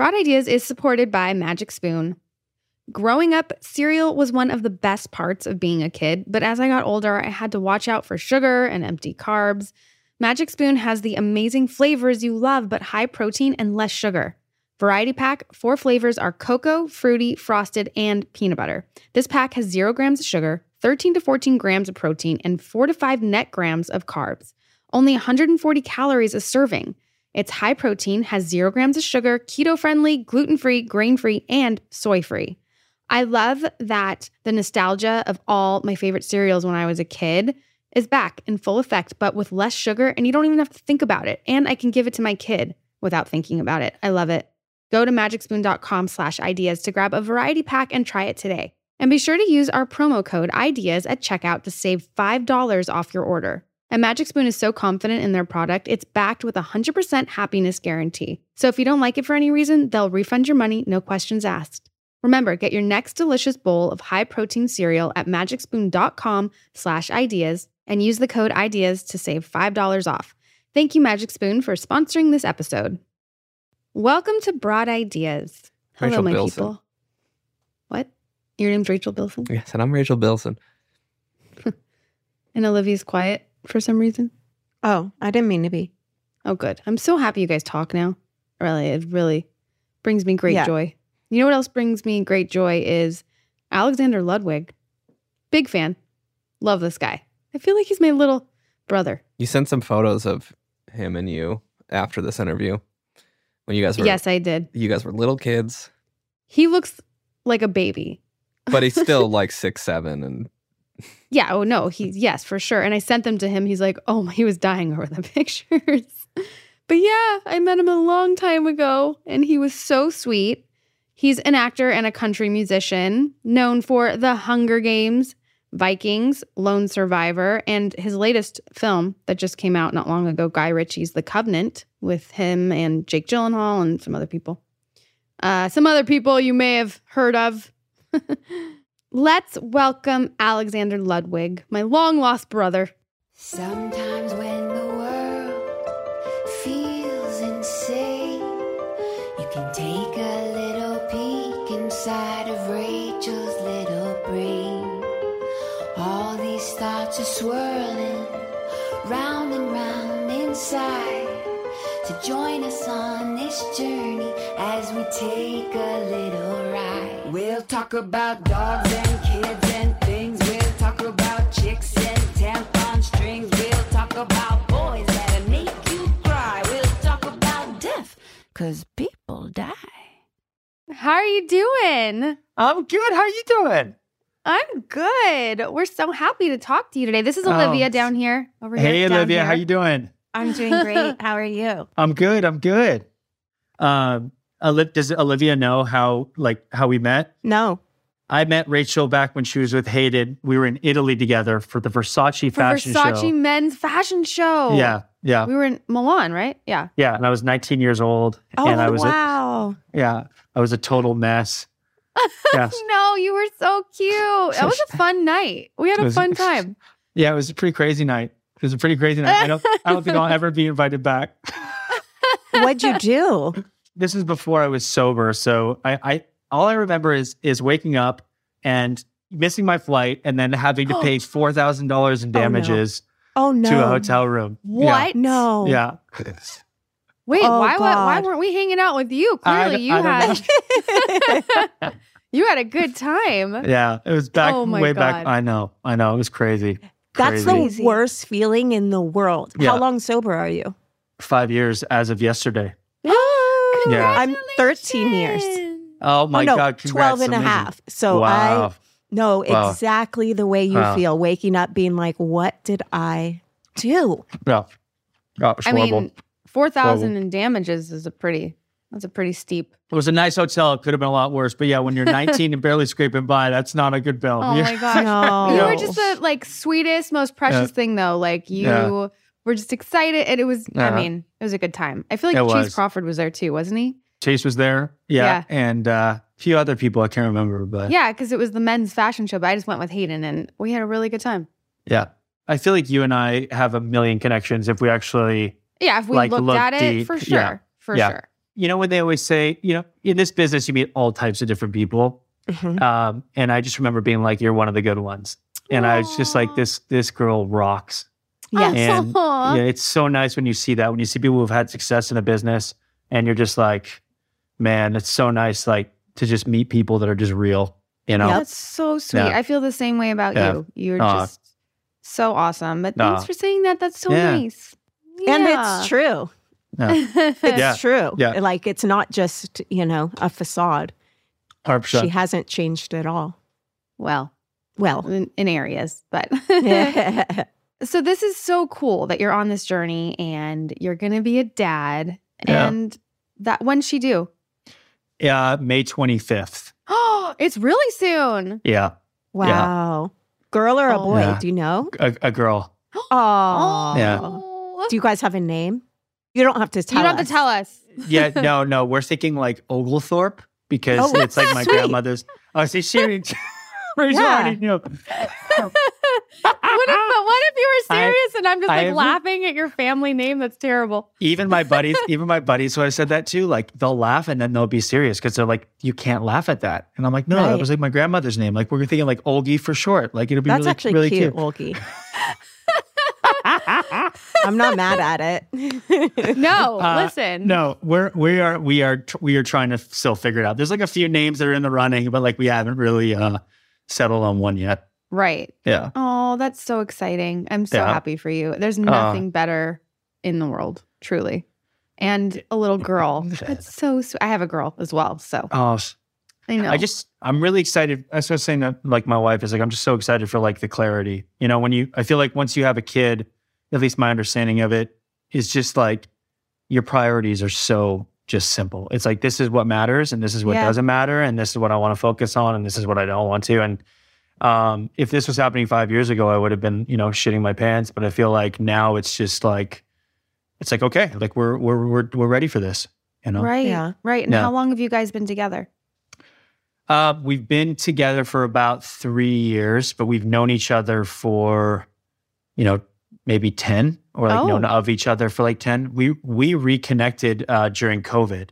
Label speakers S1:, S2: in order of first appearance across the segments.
S1: Broad Ideas is supported by Magic Spoon. Growing up, cereal was one of the best parts of being a kid, but as I got older, I had to watch out for sugar and empty carbs. Magic Spoon has the amazing flavors you love, but high protein and less sugar. Variety pack, four flavors are cocoa, fruity, frosted, and peanut butter. This pack has zero grams of sugar, 13 to 14 grams of protein, and four to five net grams of carbs. Only 140 calories a serving. It's high protein, has zero grams of sugar, keto friendly, gluten free, grain free, and soy free. I love that the nostalgia of all my favorite cereals when I was a kid is back in full effect, but with less sugar, and you don't even have to think about it. And I can give it to my kid without thinking about it. I love it. Go to magicspoon.com slash ideas to grab a variety pack and try it today. And be sure to use our promo code IDEAS at checkout to save $5 off your order. And Magic Spoon is so confident in their product, it's backed with a 100% happiness guarantee. So if you don't like it for any reason, they'll refund your money, no questions asked. Remember, get your next delicious bowl of high-protein cereal at magicspoon.com slash ideas and use the code IDEAS to save $5 off. Thank you, Magic Spoon, for sponsoring this episode. Welcome to Broad Ideas. Hello,
S2: Rachel
S1: my
S2: Bilson.
S1: people. What? Your name's Rachel Bilson?
S2: Yes, and I'm Rachel Bilson.
S1: And Olivia's quiet for some reason?
S3: Oh, I didn't mean to be.
S1: Oh, good. I'm so happy you guys talk now. Really, it really brings me great
S3: Yeah.
S1: joy. You know what else brings me great joy is Alexander Ludwig. Big fan. Love this guy. I feel like he's my little brother.
S2: You sent some photos of him and you after this interview when you guys were
S1: Yes, I did.
S2: you guys were little kids,
S1: He looks like a baby.
S2: but he's still like six seven and
S1: Yeah. Oh no. He yes for sure. And I sent them to him. He's like, oh, he was dying over the pictures. but yeah, I met him a long time ago, and he was so sweet. He's an actor and a country musician, known for The Hunger Games, Vikings, Lone Survivor, and his latest film that just came out not long ago, Guy Ritchie's The Covenant, with him and Jake Gyllenhaal and some other people. Uh, some other people you may have heard of. Let's welcome Alexander Ludwig, my long lost brother.
S4: Sometimes when the world feels insane, you can take a little peek inside of Rachel's little brain. All these thoughts are swirling round and round inside. So join us on this journey as we take a little ride. We'll talk about dogs and kids and things. We'll talk about chicks and tampon strings. We'll talk about boys that make you cry. We'll talk about death, cause people die.
S1: How are you doing?
S5: I'm good. How are you doing?
S1: I'm good. We're so happy to talk to you today. This is
S5: Oh.
S1: Olivia down here. Over here.
S5: Hey,
S1: down
S5: Olivia. How
S1: here.
S5: you doing?
S3: I'm doing great. How are you?
S5: I'm good. I'm good. Um, Oli- does Olivia know how like how we met?
S3: No.
S5: I met Rachel back when she was with Hayden. We were in Italy together for the Versace
S1: For
S5: fashion
S1: Versace
S5: show.
S1: Versace men's fashion show.
S5: Yeah, yeah,
S1: We were in Milan, right? Yeah.
S5: yeah. And I was 19 years old,
S3: Oh,
S5: and I was a,
S3: wow.
S5: yeah, I was a total mess. Yes.
S1: No, you were so cute. That was a fun night. We had a
S5: was-
S1: fun time.
S5: Yeah, it was a pretty crazy night. It was a pretty crazy night. I don't, I don't think I'll ever be invited back.
S3: What'd you do?
S5: This is before I was sober. So I, I all I remember is is waking up and missing my flight and then having to oh. pay four thousand dollars in
S3: Oh, no.
S5: damages
S3: Oh no.
S5: to a hotel room.
S1: What?
S3: No.
S5: Yeah.
S1: Wait,
S3: Oh,
S1: why, why why weren't we hanging out with you? Clearly,
S5: d-
S1: you
S5: I
S1: had you had a good time.
S5: Yeah. It was back
S1: Oh my
S5: way back. I know. I know. It was crazy.
S3: That's
S5: Crazy.
S3: the worst feeling in the world.
S5: Yeah.
S3: How long sober are you?
S5: Five years as of yesterday. Yeah.
S3: I'm 13 years.
S5: Oh my
S3: oh, no,
S5: God.
S3: 12 and a half. So I know
S5: Wow.
S3: exactly the way you
S5: Wow.
S3: feel waking up being like, what did I do?
S5: Yeah. Yeah,
S1: I
S5: horrible.
S1: mean, four thousand in damages is a pretty that's a pretty steep.
S5: it was a nice hotel. It could have been a lot worse. But yeah, when you're 19 and barely scraping by, that's not a good bill.
S1: Oh
S5: Yeah.
S1: my gosh.
S3: No.
S1: You were just the like sweetest, most precious
S5: Yeah.
S1: thing though. Like you
S5: Yeah.
S1: Were just excited and it was I mean, it was a good time. I feel
S5: It
S1: like Chace
S5: was.
S1: Crawford was there too, wasn't he?
S5: Chace was there. Yeah.
S1: Yeah.
S5: And uh, a few other people I can't remember, but
S1: Yeah, because it was the men's fashion show, but I just went with Hayden and we had a really good time.
S5: yeah. I feel like you and I have a million connections if we actually,
S1: Yeah, if we
S5: Like,
S1: looked
S5: look
S1: at it for sure.
S5: Yeah.
S1: For
S5: Yeah.
S1: sure.
S5: you know, when they always say, you know, in this business, you meet all types of different people.
S3: Mhm.
S5: Um, and I just remember being like, you're one of the good ones. And I was just like, this, this girl rocks.
S3: Yes.
S5: And
S1: Aw.
S5: yeah, it's so nice when you see that, when you see people who've had success in a business and you're just like, man, it's so nice, like to just meet people that are just real, you know?
S1: That's so sweet.
S5: Yeah.
S1: I feel the same way about
S5: Yeah.
S1: you. You're
S5: Aw.
S1: just so awesome. But
S5: Aw.
S1: thanks for saying that. That's so
S5: Yeah.
S1: nice.
S3: And it's true.
S5: Yeah.
S3: It's
S5: Yeah.
S3: true.
S5: Yeah.
S3: Like it's not just, you know, a facade.
S5: 100%.
S3: She hasn't changed at all.
S1: Well,
S3: Well,
S1: in, in areas, but
S3: yeah.
S1: so this is so cool that you're on this journey and you're going to be a dad.
S5: Yeah.
S1: And that when she do?
S5: yeah, uh, May 25th.
S1: Oh, it's really soon.
S5: Yeah,
S3: wow. Girl or a
S1: Oh.
S3: boy?
S5: Yeah.
S3: Do you know?
S5: a, a girl.
S3: Oh.
S5: Yeah.
S3: Do you guys have a name? You don't have to tell.
S1: You don't have to tell us.
S5: Yeah, no, no, we're thinking like Oglethorpe because
S3: Oh,
S5: it's like my
S3: sweet.
S5: grandmother's. Oh, see, she Rachel
S3: Yeah.
S5: already knew.
S1: what if, but what if you were
S5: I-
S1: serious and I'm just like
S5: I've-
S1: laughing at your family name? That's terrible.
S5: Even my buddies, even my buddies who I said that to, like they'll laugh and then they'll be serious because they're like, "You can't laugh at that." And I'm like, "No, that was like my grandmother's name. Like we're thinking like Olgie for short. Like it'll be
S3: That's
S5: really,
S3: actually
S5: really
S3: cute,
S5: cute."
S3: Wolkie. I'm not mad at it.
S1: No,
S5: Uh,
S1: listen.
S5: No, we're we are we are tr- we are trying to still figure it out. There's like a few names that are in the running, but like we haven't really uh settled on one yet.
S1: Right.
S5: Yeah.
S1: Oh, that's so exciting. I'm so
S5: Yeah.
S1: happy for you. There's uh. nothing better in the world, truly. And a little girl. That's so sweet. I have a girl as well. So
S5: Oh,
S1: I know.
S5: I just I'm really excited. I was saying that like my wife is like I'm just so excited for like the clarity. You know, when you I feel like once you have a kid, at least my understanding of it is just like your priorities are so just simple. It's like this is what matters and this is what
S1: Yeah.
S5: doesn't matter and this is what I want to focus on and this is what I don't want to. And um, if this was happening five years ago, I would have been you know shitting my pants. But I feel like now it's just like it's like okay, like we're we're we're we're ready for this. You know,
S1: right.
S3: Yeah.
S1: Right. And
S5: Yeah.
S1: how long have you guys been together?
S5: Uh, we've been together for about three years, but we've known each other for, you know, maybe ten, or like
S1: Oh.
S5: known of each other for like ten. We we reconnected uh, during COVID.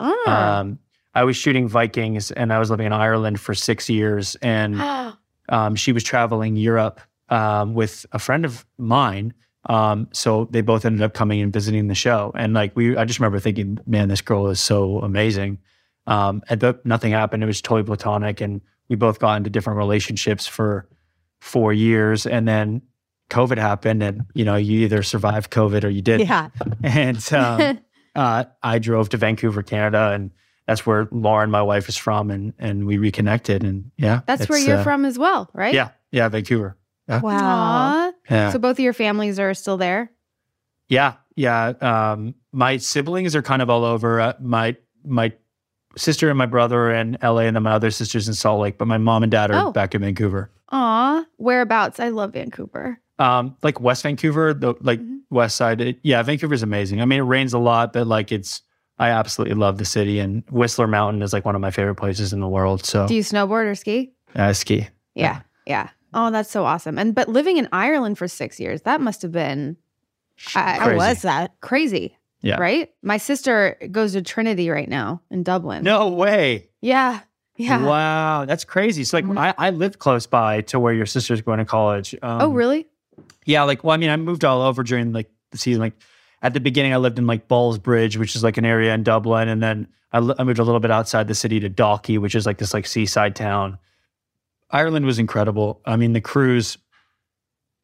S1: Oh.
S5: Um, I was shooting Vikings, and I was living in Ireland for six years, and um, she was traveling Europe um, with a friend of mine. Um, so they both ended up coming and visiting the show, and like we, I just remember thinking, man, this girl is so amazing. Um, and nothing happened. It was totally platonic, and we both got into different relationships for four years, and then COVID happened, and you know, you either survived COVID or you didn't.
S3: yeah.
S5: And um, uh, I drove to Vancouver, Canada, and that's where Lauren, my wife, is from, and and we reconnected, and yeah,
S1: That's where you're
S5: uh,
S1: from as well, right?
S5: Yeah, yeah, Vancouver.
S3: Wow.
S5: Yeah,
S1: So both of your families are still there?
S5: yeah, yeah. Um, my siblings are kind of all over. Uh, my my sister and my brother are in LA, and then my other sister's in Salt Lake. But my mom and dad are
S1: Oh.
S5: back in Vancouver.
S1: Aw. Whereabouts? I love Vancouver.
S5: Um, like West Vancouver, the like
S1: Mhm.
S5: West Side. It, yeah, Vancouver's amazing. I mean, it rains a lot, but like it's. I absolutely love the city, and Whistler Mountain is like one of my favorite places in the world. So
S1: Do you snowboard or ski?
S5: I ski.
S1: Yeah. Yeah. Oh, that's so awesome. And but living in Ireland for six years, that must have been I-
S3: was that?
S1: crazy.
S5: Yeah.
S1: Right? My sister goes to Trinity right now in Dublin.
S5: No way.
S1: Yeah. Yeah.
S5: Wow, that's crazy. So like
S1: Mhm.
S5: I, I lived close by to where your sister's going to college. Um,
S1: oh, really?
S5: Yeah, like well, I mean, I moved all over during like the season. Like at the beginning, I lived in like Ballsbridge, which is like an area in Dublin, and then I, li- I moved a little bit outside the city to Dalkey, which is like this like seaside town. Ireland was incredible. I mean, the crews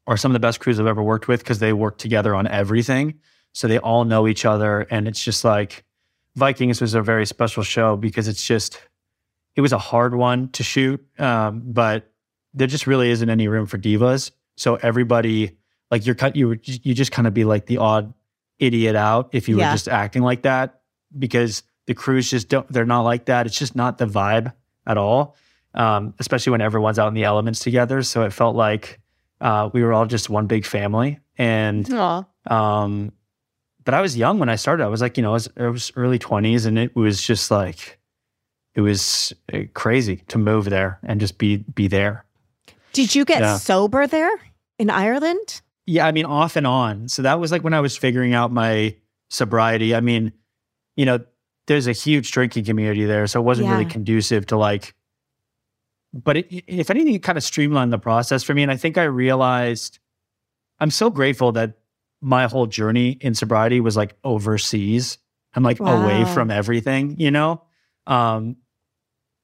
S5: are some of the best crews I've ever worked with because they work together on everything. So they all know each other, and it's just like Vikings was a very special show because it's just it was a hard one to shoot, um, but there just really isn't any room for divas. So everybody, like you're cut, you you just kind of be like the odd idiot out if you
S3: Yeah.
S5: were just acting like that because the crews just don't. They're not like that. It's just not the vibe at all. Um, especially when everyone's out in the elements together. So it felt like uh, we were all just one big family. And
S1: Aw.
S5: um, but I was young when I started. I was like, you know, I was, I was early twenties, and it was just like, it was uh, crazy to move there and just be be there.
S3: Did you get
S5: Yeah.
S3: sober there in Ireland?
S5: Yeah, I mean, off and on. So that was like when I was figuring out my sobriety. I mean, you know, there's a huge drinking community there, so it wasn't really conducive to like. But it, if anything, it kind of streamlined the process for me, and I think I realized I'm so grateful that my whole journey in sobriety was like overseas and like away from everything, you know. Um,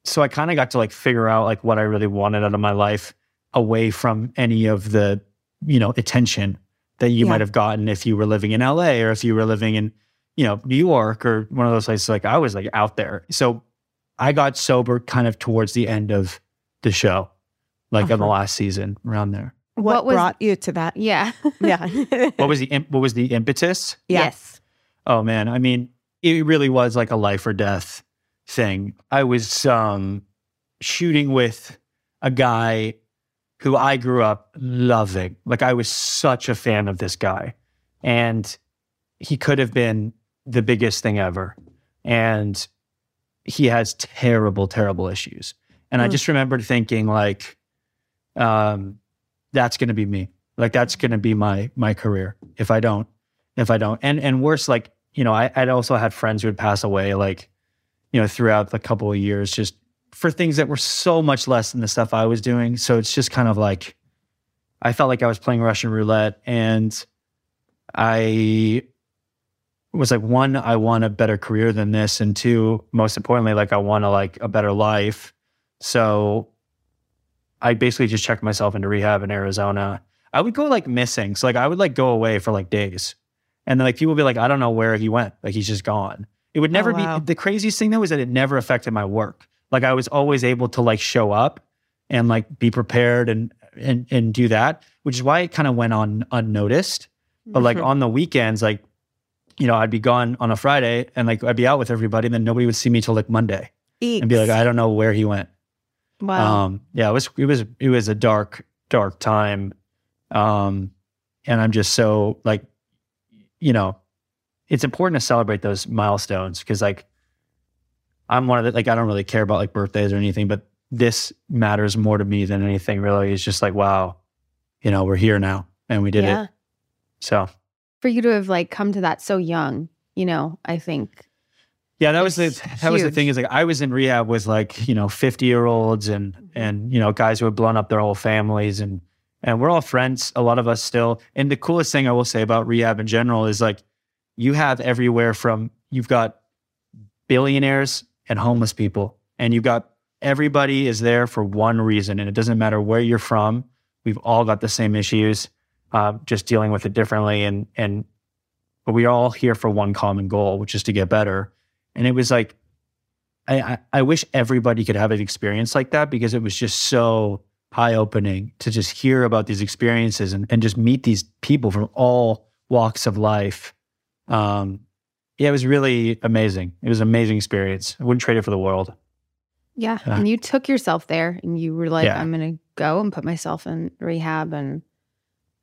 S5: so I kind of got to like figure out like what I really wanted out of my life away from any of the you know attention that you
S3: Yeah.
S5: might have gotten if you were living in LA or if you were living in you know New York or one of those places like I was like out there so I got sober kind of towards the end of the show like in the
S3: Uh-huh.
S5: last season around there
S3: What,
S1: What was-
S3: brought you to that?
S1: Yeah.
S3: Yeah.
S5: what was the im- what was the impetus
S3: Yeah.
S1: Yes.
S5: Oh man, I mean, it really was like a life or death thing. I was um shooting with a guy who I grew up loving. Like I was such a fan of this guy. And he could have been the biggest thing ever. And he has terrible, terrible issues. And I
S3: Mm.
S5: just remembered thinking like, um, that's gonna be me. Like that's gonna be my my career if I don't if I don't. And and worse, like, you know, I, I'd also had friends who would pass away, like, you know, throughout the couple of years, just for things that were so much less than the stuff I was doing. So it's just kind of like I felt like I was playing Russian roulette and I was like, one, I want a better career than this. And two, most importantly, like I want to like a better life. So I basically just checked myself into rehab in Arizona. I would go like missing. So like I would like go away for like days. And then like people would be like, I don't know where he went. Like he's just gone. It would oh, never
S3: wow.
S5: be the craziest thing though is that it never affected my work. Like I was always able to like show up and like be prepared and and and do that, which is why it kind of went on unnoticed. But like
S3: Mhm.
S5: on the weekends, like, you know, I'd be gone on a Friday and like I'd be out with everybody, and then nobody would see me till like Monday and be like, I don't know where he went.
S3: wow.
S5: Um, yeah, it was it was it was a dark, dark time. Um, and I'm just so like, you know, it's important to celebrate those milestones because like I'm one of the like I don't really care about like birthdays or anything, but this matters more to me than anything really. It's just like, wow, you know, we're here now and we did
S3: yeah.
S5: it. So
S1: For you to have like come to that so young, you know, I think.
S5: Yeah, that was the that was the thing is like I was in rehab with like you know fifty year olds and
S1: Mm-hmm.
S5: and you know guys who had blown up their whole families and and we're all friends a lot of us still and the coolest thing I will say about rehab in general is like you have everywhere from you've got billionaires and homeless people and you've got everybody is there for one reason and it doesn't matter where you're from we've all got the same issues uh, just dealing with it differently and and but we're all here for one common goal which is to get better and it was like I, I I wish everybody could have an experience like that because it was just so eye opening to just hear about these experiences and, and just meet these people from all walks of life. Um, yeah, it was really amazing. It was an amazing experience. I wouldn't trade it for the world.
S1: Yeah. And you took yourself there and you were like,
S5: Yeah.
S1: I'm going to go and put myself in rehab. And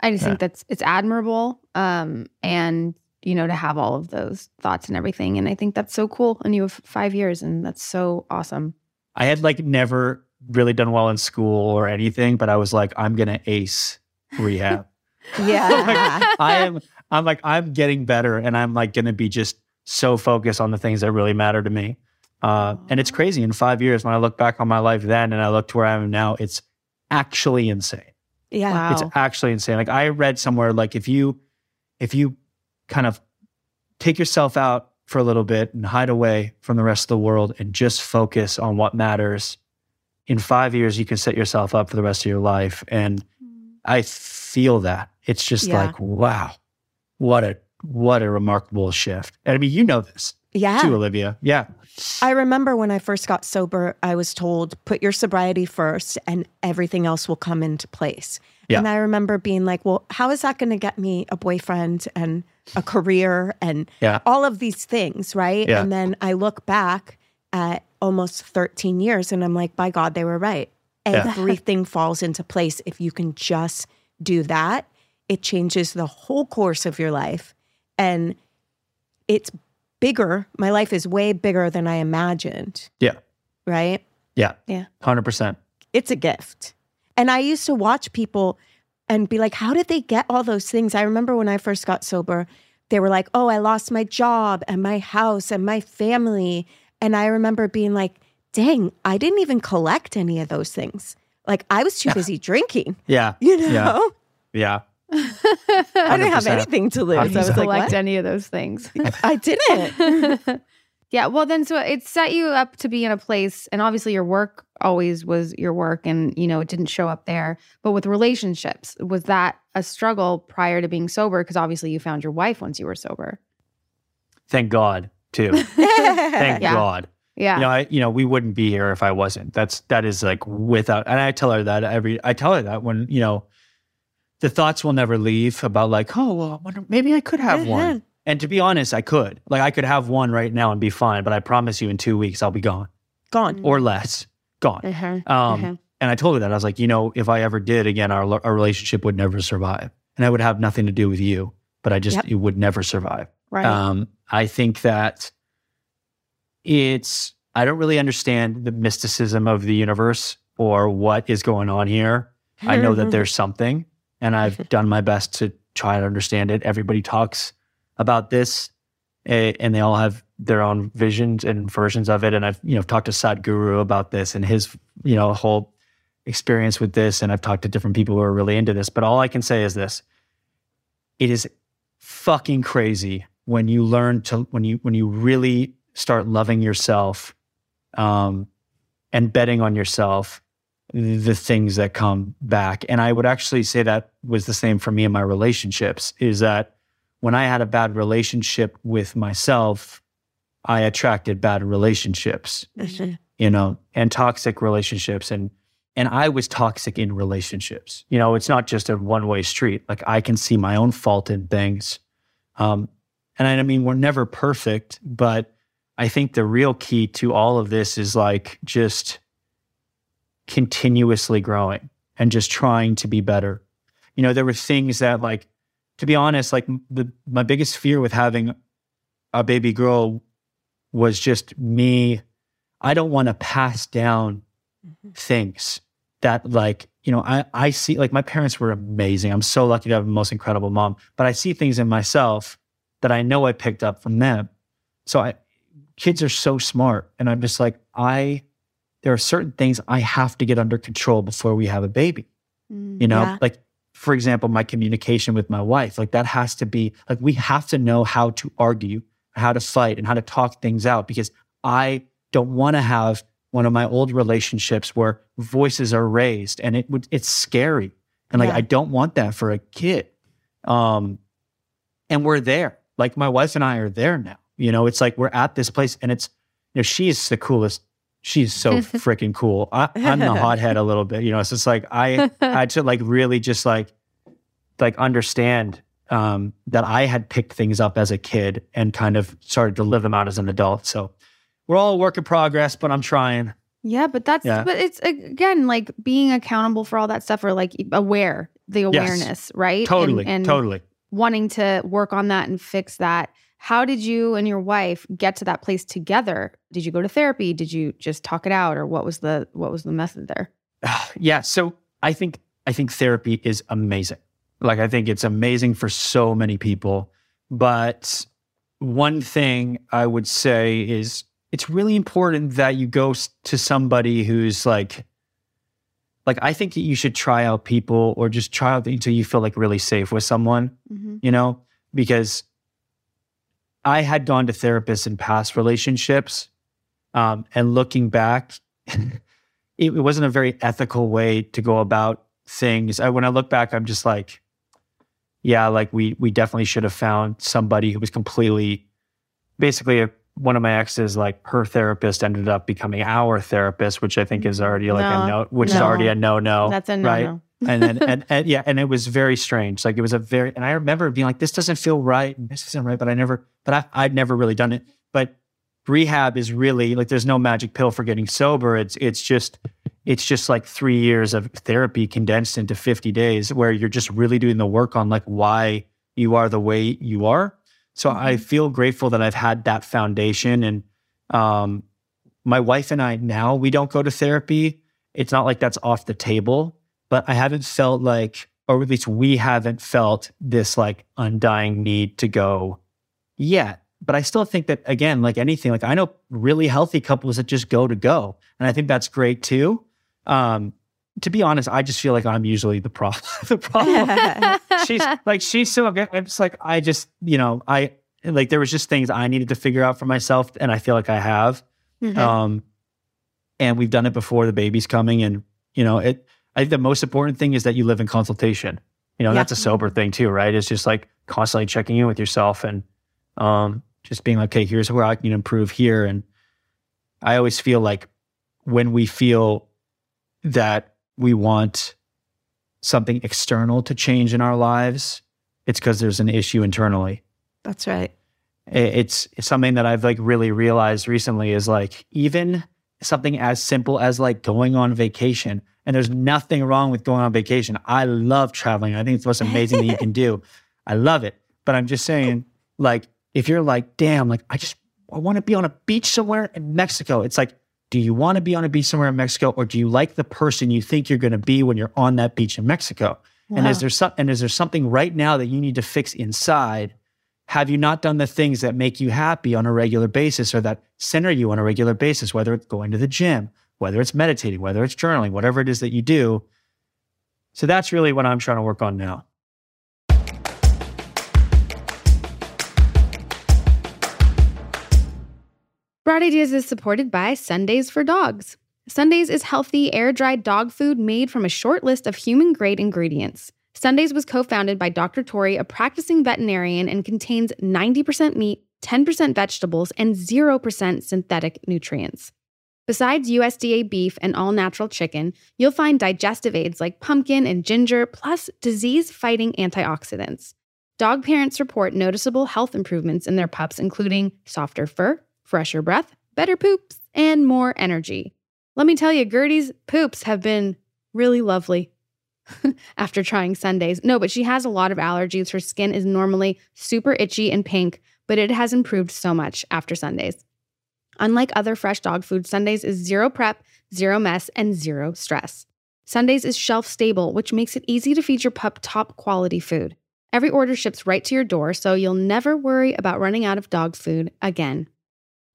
S1: I just
S5: Yeah.
S1: think that's, it's admirable. Um, and, you know, to have all of those thoughts and everything. And I think that's so cool. And you have five years and that's so awesome.
S5: I had like never really done well in school or anything, but I was like, I'm gonna ace rehab.
S3: Yeah.
S5: I am I'm like I'm getting better and I'm like going to be just so focused on the things that really matter to me. Uh, and it's crazy in 5 years when I look back on my life then and I look to where I am now it's actually insane.
S3: yeah.
S1: Wow.
S5: It's actually insane. Like I read somewhere like if you if you kind of take yourself out for a little bit and hide away from the rest of the world and just focus on what matters in 5 years you can set yourself up for the rest of your life and I feel that. It's just
S3: Yeah.
S5: like, wow, what a what a remarkable shift. And I mean, you know this
S3: yeah.
S5: too, Olivia. Yeah.
S3: I remember when I first got sober, I was told, put your sobriety first and everything else will come into place.
S5: Yeah.
S3: And I remember being like, well, how is that going to get me a boyfriend and a career and
S5: Yeah.
S3: all of these things? Right.
S5: Yeah.
S3: And then I look back at almost 13 years and I'm like, by God, they were right.
S5: Yeah.
S3: Everything falls into place. If you can just do that, it changes the whole course of your life. And it's bigger. My life is way bigger than I imagined.
S5: Yeah.
S3: Right.
S5: Yeah.
S1: Yeah.
S5: 100%.
S3: It's a gift. And I used to watch people and be like, how did they get all those things? I remember when I first got sober, they were like, "Oh, I lost my job and my house and my family." And I remember being like, "Dang, I didn't even collect any of those things. Like I was too busy drinking,
S5: Yeah.
S3: you know?
S5: Yeah. Yeah.
S3: I didn't have anything to lose. I
S1: Didn't
S3: was like,
S1: collect
S3: what?
S1: any of those things.
S3: I didn't.
S1: yeah, well, then so it set you up to be in a place, and obviously your work always was your work, and you know it didn't show up there. But with relationships, was that a struggle prior to being sober? Because obviously you found your wife once you were sober.
S5: Thank God, too. Thank
S1: Yeah.
S5: God.
S1: Yeah,
S5: You know, I, you know, we wouldn't be here if I wasn't. That's that is like without. And I tell her that every. I tell her that when you know, the thoughts will never leave about like, oh well, I wonder, maybe I could have one. And to be honest, I could. Like, I could have one right now and be fine. But I promise you, in two weeks, I'll be gone
S3: Gone.
S5: or less. Gone.
S1: Uh-huh,
S5: Um,
S1: uh-huh.
S5: And I told her that I was like, you know, if I ever did again, our our relationship would never survive, and I would have nothing to do with you. But I just
S3: Yep.
S5: it would never survive.
S3: right.
S5: Um, I think that it's, I don't really understand the mysticism of the universe or what is going on here. I know that there's something, and I've done my best to try to understand it. Everybody talks about this, eh, and they all have their own visions and versions of it. And I've, you know, talked to Sadhguru about this and his, you know, whole experience with this. And I've talked to different people who are really into this. But all I can say is this: it is fucking crazy when you learn to when you when you really start loving yourself um and betting on yourself the things that come back and i would actually say that was the same for me in my relationships is that when i had a bad relationship with myself i attracted bad relationships you know, and toxic relationships. And and I was toxic in relationships. You know, it's not just a one way street. Like I can see my own fault in things. Um, and I mean, we're never perfect, but I think the real key to all of this is like just continuously growing and just trying to be better. You know, there were things that like, to be honest, like the my biggest fear with having a baby girl was just me I don't want to pass down mm-hmm. things that like, you know, I, I see like my parents were amazing. I'm so lucky to have the most incredible mom, but I see things in myself that I know I picked up from them. So I kids are so smart. And I'm just like, I there are certain things I have to get under control before we have a baby. You know,
S3: Yeah.
S5: like for example, my communication with my wife, like that has to be like we have to know how to argue, how to fight, and how to talk things out because I don't want to have one of my old relationships where voices are raised and it would it's scary. And like
S3: Yeah.
S5: I don't want that for a kid. Um and we're there. Like my wife and I are there now. You know, it's like we're at this place and it's you know, she's the coolest. She's so freaking cool. I, I'm the hothead a little bit, you know. It's just like I had to like really just like like understand um, that I had picked things up as a kid and kind of started to live them out as an adult. So we're all a work in progress, but I'm trying.
S1: Yeah, but that's
S5: Yeah.
S1: but it's again like being accountable for all that stuff or like aware, the awareness, right? And-
S5: Totally,
S1: and,
S5: totally.
S1: wanting to work on that and fix that. How did you and your wife get to that place together? Did you go to therapy? Did you just talk it out or what was the what was the method there?
S5: yeah so i think i think therapy is amazing like i think it's amazing for so many people but one thing i would say is it's really important that you go to somebody who's like like i think that you should try out people or just try out until you feel like really safe with someone
S1: Mm-hmm.
S5: you know, because I had gone to therapists in past relationships. Um, and looking back, it, it wasn't a very ethical way to go about things. I, when I look back, I'm just like, yeah, like we we definitely should have found somebody who was completely, basically, a, one of my exes, like her therapist, ended up becoming our therapist, which I think is already like
S1: No,
S5: a no, which is already a no no.
S1: That's a no
S5: right? And then and, and yeah, and it was very strange. Like it was a very and I remember being like, this doesn't feel right, and this isn't right, but I never but I I'd never really done it. But rehab is really like there's no magic pill for getting sober. It's it's just it's just like three years of therapy condensed into 50 days where you're just really doing the work on like why you are the way you are. So I feel grateful that I've had that foundation and um my wife and I now we don't go to therapy. It's not like that's off the table, but I haven't felt like, or at least we haven't felt this like undying need to go yet. But I still think that again, like anything, like I know really healthy couples that just go to go, and I think that's great too. Um, to be honest, I just feel like I'm usually the problem. the problem. she's like she's so good. It's like I just you know I like there was just things I needed to figure out for myself, and I feel like I have.
S1: Mhm.
S5: Um, and we've done it before. The baby's coming, and you know it. I think the most important thing is that you live in consultation. You know,
S3: Yeah.
S5: that's a sober thing too, right? It's just like constantly checking in with yourself and um, just being like, okay, here's where I can improve here. And I always feel like when we feel that we want something external to change in our lives, it's because there's an issue internally
S3: That's right.
S5: it's, it's something that I've like really realized recently is like even something as simple as like going on vacation. And there's nothing wrong with going on vacation. I love traveling. I think it's the most amazing thing you can do. I love it. But I'm just saying, like, if you're like, damn, like I just I want to be on a beach somewhere in Mexico. It's like, do you want to be on a beach somewhere in Mexico, or do you like the person you think you're going to be when you're on that beach in Mexico? And is there some and is there something right now that you need to fix inside? Have you not done the things that make you happy on a regular basis or that center you on a regular basis, whether it's going to the gym, whether it's meditating, whether it's journaling, whatever it is that you do? So that's really what I'm trying to work on now.
S1: Broad Ideas is supported by Sundays for Dogs. Sundays is healthy, air dried dog food made from a short list of human grade ingredients. Sundays was co founded by Dr. Tori, a practicing veterinarian, and contains 90% meat, 10% vegetables, and 0% synthetic nutrients. Besides USDA beef and all natural chicken, you'll find digestive aids like pumpkin and ginger, plus disease fighting antioxidants. Dog parents report noticeable health improvements in their pups, including softer fur, fresher breath, better poops, and more energy. Let me tell you, Gertie's poops have been really lovely after trying Sundays. No, but she has a lot of allergies. Her skin is normally super itchy and pink, but it has improved so much after Sundays. Unlike other fresh dog food, Sundays is zero prep, zero mess, and zero stress. Sundays is shelf stable, which makes it easy to feed your pup top quality food. Every order ships right to your door, so you'll never worry about running out of dog food again.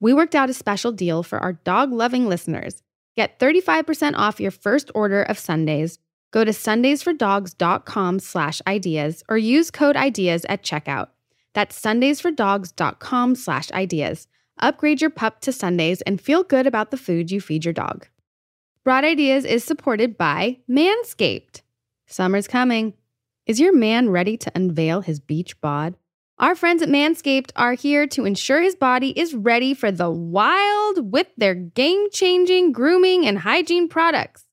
S1: We worked out a special deal for our dog loving listeners. Get 35% off your first order of Sundays. Go to sundaysfordogs.com slash ideas or use code ideas at checkout. That's sundaysfordogs.com slash ideas. Upgrade your pup to Sundays and feel good about the food you feed your dog. Broad Ideas is supported by Manscaped. Summer's coming. Is your man ready to unveil his beach bod? Our friends at Manscaped are here to ensure his body is ready for the wild with their game changing grooming and hygiene products.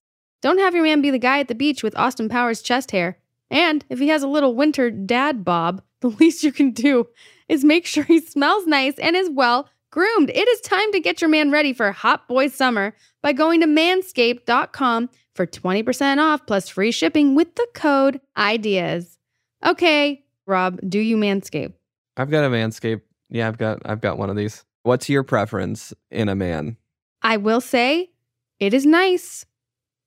S1: Don't have your man be the guy at the beach with Austin Powers chest hair. And if he has a little winter dad bob, the least you can do is make sure he smells nice and is well groomed. It is time to get your man ready for hot boy summer by going to manscaped.com for 20% off plus free shipping with the code IDEAS. Okay, Rob, do you manscape?
S2: I've got a manscape. Yeah, I've got I've got one of these. What's your preference in a man?
S1: I will say it is nice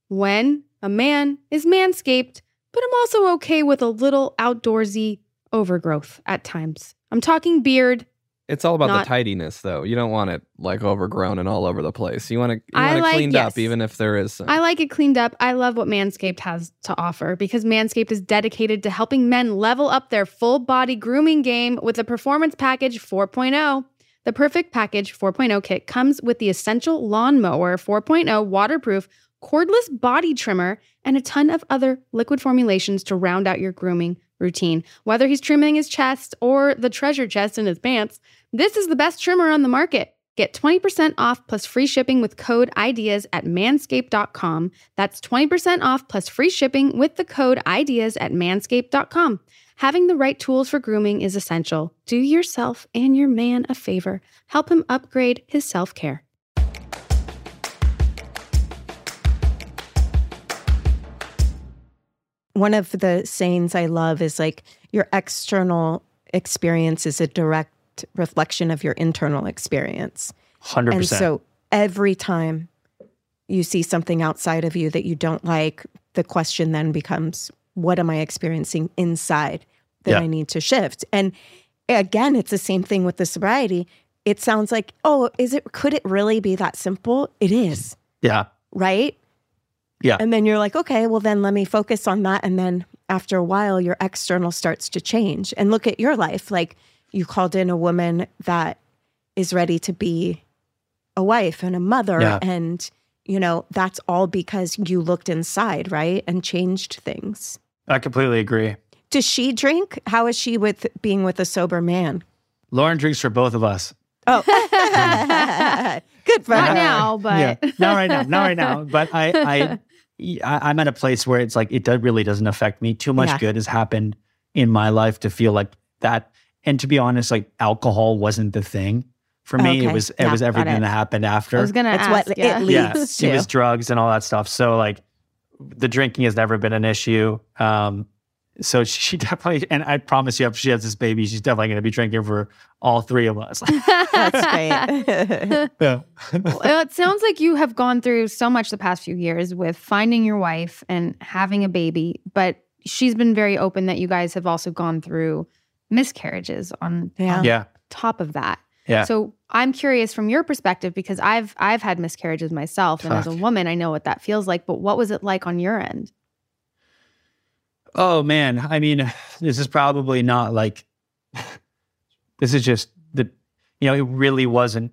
S1: when a man is manscaped, but I'm also okay with a little outdoorsy overgrowth at times. I'm talking beard.
S2: It's all about
S1: Not-
S2: the tidiness, though. You don't want it like overgrown and all over the place. You want it, you want it
S1: like-
S2: cleaned
S1: yes.
S2: up, even if there is some.
S1: I like it cleaned up. I love what Manscaped has to offer because Manscaped is dedicated to helping men level up their full body grooming game with the Performance Package 4.0. The Perfect Package 4.0 kit comes with the Essential Lawnmower 4.0 waterproof cordless body trimmer and a ton of other liquid formulations to round out your grooming routine. Whether he's trimming his chest or the treasure chest in his pants, this is the best trimmer on the market. Get 20% off plus free shipping with code IDEAS at manscaped.com. That's 20% off plus free shipping with the code IDEAS at manscaped.com. Having the right tools for grooming is essential. Do yourself and your man a favor. Help him upgrade his self care.
S3: One of the sayings I love is like your external experience is a direct reflection of your internal experience.
S5: 100%.
S3: And so every time you see something outside of you that you don't like, the question then becomes, what am I experiencing inside that
S5: Yeah.
S3: I need to shift? And again, it's the same thing with the sobriety. It sounds like, oh, is it, could it really be that simple? It is,
S5: Yeah.
S3: right?
S5: Yeah.
S3: And then you're like, okay, well, then let me focus on that. And then after a while, your external starts to change. And look at your life. Like you called in a woman that is ready to be a wife and a mother.
S5: Yeah.
S3: And, you know, that's all because you looked inside, right? And changed things.
S5: I completely agree.
S3: Does she drink? How is she with being with a sober man?
S5: Lauren drinks for both of us.
S3: Oh, good for
S1: Not
S3: her.
S1: now, but
S5: yeah, not right now, not right now. But I, I, I, I'm at a place where it's like it really doesn't affect me. Too much
S3: Yeah.
S5: good has happened in my life to feel like that. And to be honest, like alcohol wasn't the thing for me.
S3: Okay.
S5: It was it
S3: Yeah,
S5: was everything
S3: it.
S5: that happened after.
S1: I was gonna
S3: It's
S1: ask.
S3: what
S1: yeah.
S3: it
S5: yeah,
S3: leads
S5: it was drugs and all that stuff. So like, the drinking has never been an issue. Um, so she definitely, and I promise you, if she has this baby, she's definitely going to be drinking for all three of us.
S3: That's great.
S5: yeah.
S1: Well, it sounds like you have gone through so much the past few years with finding your wife and having a baby, but she's been very open that you guys have also gone through miscarriages on,
S3: Yeah.
S1: on
S5: yeah.
S1: top of that.
S5: Yeah.
S1: So I'm curious from your perspective because I've I've had miscarriages myself, and as a woman, I know what that feels like. But what was it like on your end?
S5: Oh man, I mean, this is probably not like this is just the you know, it really wasn't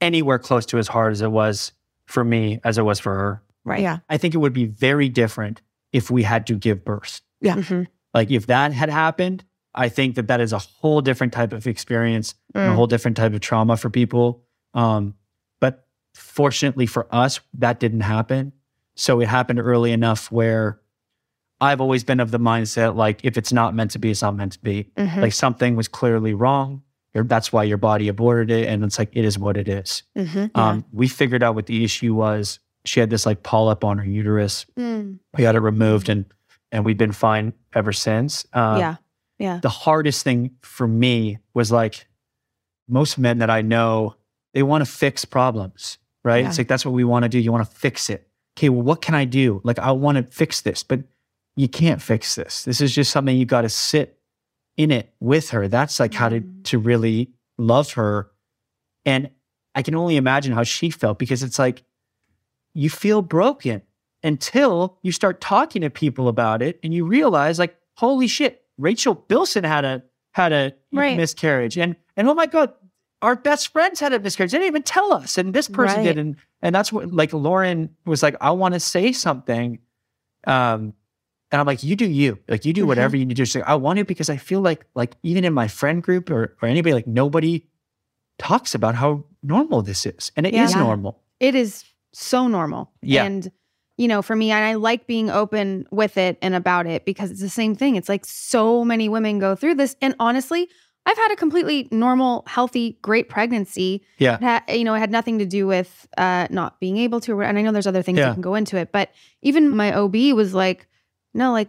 S5: anywhere close to as hard as it was for me as it was for her.
S1: Right.
S3: Yeah.
S5: I think it would be very different if we had to give birth.
S1: Mhm.
S5: Like if that had happened, I think that that is a whole different type of experience, and a
S1: Mm.
S5: whole different type of trauma for people. Um, but fortunately for us, that didn't happen. So it happened early enough where I've always been of the mindset like if it's not meant to be, it's not meant to be.
S1: Mhm.
S5: Like something was clearly wrong. That's why your body aborted it, and it's like it is what it is.
S1: Mhm.
S5: Um, we figured out what the issue was. She had this like polyp on her uterus.
S1: Mm.
S5: We got it removed, and and we've been fine ever since. Uh,
S1: yeah. Yeah.
S5: the hardest thing for me was like most men that I know, they want to fix problems, right?
S3: Yeah.
S5: It's like that's what we want to do. You want to fix it. Okay, well, what can I do? Like, I want to fix this, but you can't fix this. This is just something you got to sit in it with her. That's like how to
S1: Mm.
S5: to really love her. And I can only imagine how she felt because it's like you feel broken until you start talking to people about it and you realize like holy shit Rachel Bilson had a had a
S1: Right.
S5: miscarriage and and oh my god our best friends had a miscarriage they didn't even tell us and this person
S3: Right.
S5: did and and that's what like Lauren was like I want to say something um and I'm like you do you like you do
S1: Mhm.
S5: whatever you need to do like, I want to because I feel like like even in my friend group or or anybody like nobody talks about how normal this is and it is
S1: Yeah.
S5: normal
S1: it is so normal.
S5: Yeah.
S1: And, you know, for me, and I like being open with it and about it because it's the same thing. It's like so many women go through this. And honestly, I've had a completely normal, healthy, great pregnancy.
S5: Yeah.
S1: Had, you know, it had nothing to do with uh, not being able to. And I know there's other things
S5: Yeah.
S1: that can go into it. But even my OB was like, no, like,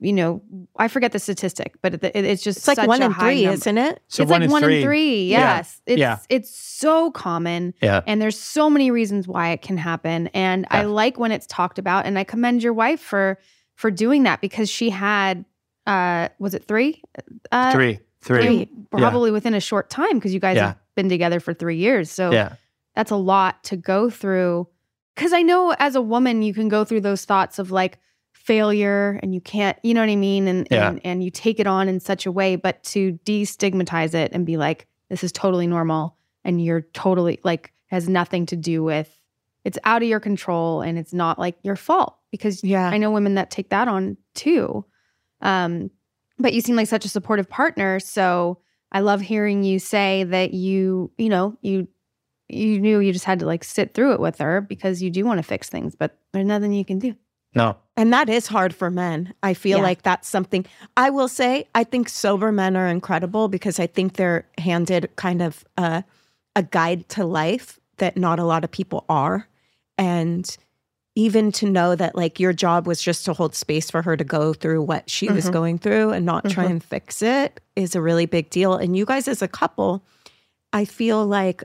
S1: you know, I forget the statistic, but it, it- it's just
S3: It's like one
S1: a
S3: in three,
S1: number.
S3: isn't it?
S5: so
S1: it's
S5: one
S1: like
S5: in
S1: one
S5: three
S1: in three.
S5: Yeah.
S1: Yes. It's
S5: Yeah.
S1: it's so common.
S5: yeah
S1: And there's so many reasons why it can happen. And I like when it's talked about. And I commend your wife for for doing that because she had uh was it three? Uh
S5: three three
S1: three, probably within a short time because you guys
S5: Yeah.
S1: have been together for three years. So
S5: yeah
S1: that's a lot to go through. Cause I know as a woman you can go through those thoughts of like failure and you can't, you know what I mean? And
S5: Yeah.
S1: and, and you take it on in such a way, but to destigmatize it and be like, this is totally normal and you're totally like has nothing to do with it's out of your control and it's not like your fault because
S3: Yeah.
S1: I know women that take that on too. Um, but you seem like such a supportive partner. So I love hearing you say that you, you know, you you knew you just had to like sit through it with her because you do want to fix things, but there's nothing you can do.
S5: No
S3: And that is hard for men. I feel
S1: Yeah.
S3: like that's something I will say. I think sober men are incredible because I think they're handed kind of a, a guide to life that not a lot of people are. And even to know that like your job was just to hold space for her to go through what she was
S1: Mhm.
S3: going through and not try
S1: Mhm.
S3: and fix it is a really big deal. And you guys as a couple, I feel like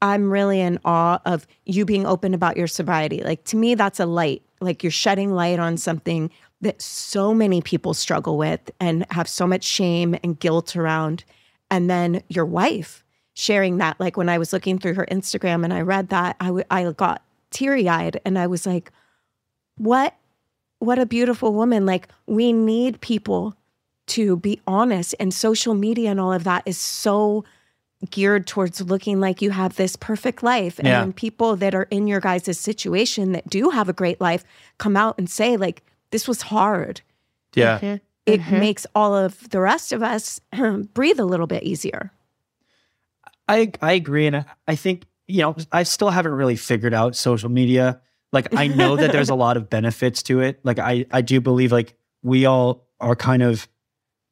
S3: I'm really in awe of you being open about your sobriety. Like to me, that's a light. Like you're shedding light on something that so many people struggle with and have so much shame and guilt around. And then your wife sharing that. Like when I was looking through her Instagram and I read that, I, w- I got teary eyed and I was like, what, what a beautiful woman. Like we need people to be honest and social media and all of that is so geared towards looking like you have this perfect life and
S5: Yeah.
S3: when people that are in your guys' situation that do have a great life come out and say like this was hard
S5: Yeah. Mm-hmm.
S3: it mm-hmm. makes all of the rest of us um, breathe a little bit easier
S5: I I agree, and I, I think you know I still haven't really figured out social media. Like I know that there's a lot of benefits to it. Like I I do believe like we all are kind of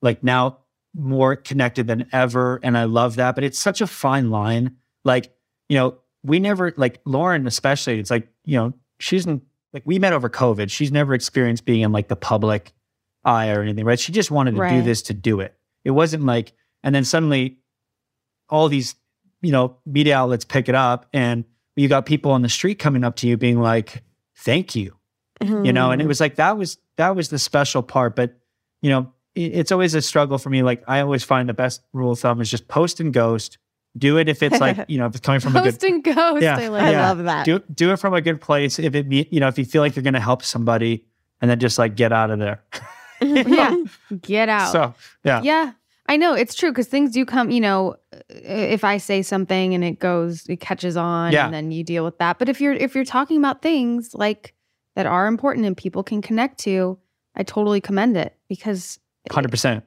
S5: like now more connected than ever, and I love that. But it's such a fine line. Like you know we never like Lauren especially. It's like you know she's in, like we met over COVID. She's never experienced being in like the public eye or anything, right? She just wanted to do this to do it. It wasn't like, and then suddenly all these, you know, media outlets pick it up and you got people on the street coming up to you being like, thank you, you know, and it mm-hmm. was like, that was, that was the special part. But, you know, it's always a struggle for me. Like I always find the best rule of thumb is just post and ghost. Do it if it's like, you know, if it's coming from a good
S1: Post and ghost.
S5: Yeah.
S1: I like
S3: I love that.
S5: do do it from a good place. If it you know, if you feel like you're gonna help somebody and then just like get out of there.
S1: yeah. Get out.
S5: So yeah.
S1: Yeah, I know it's true because things do come. You know, if I say something and it goes, it catches on,
S5: Yeah.
S1: and then you deal with that. But if you're if you're talking about things like that are important and people can connect to, I totally commend it because
S5: Hundred percent.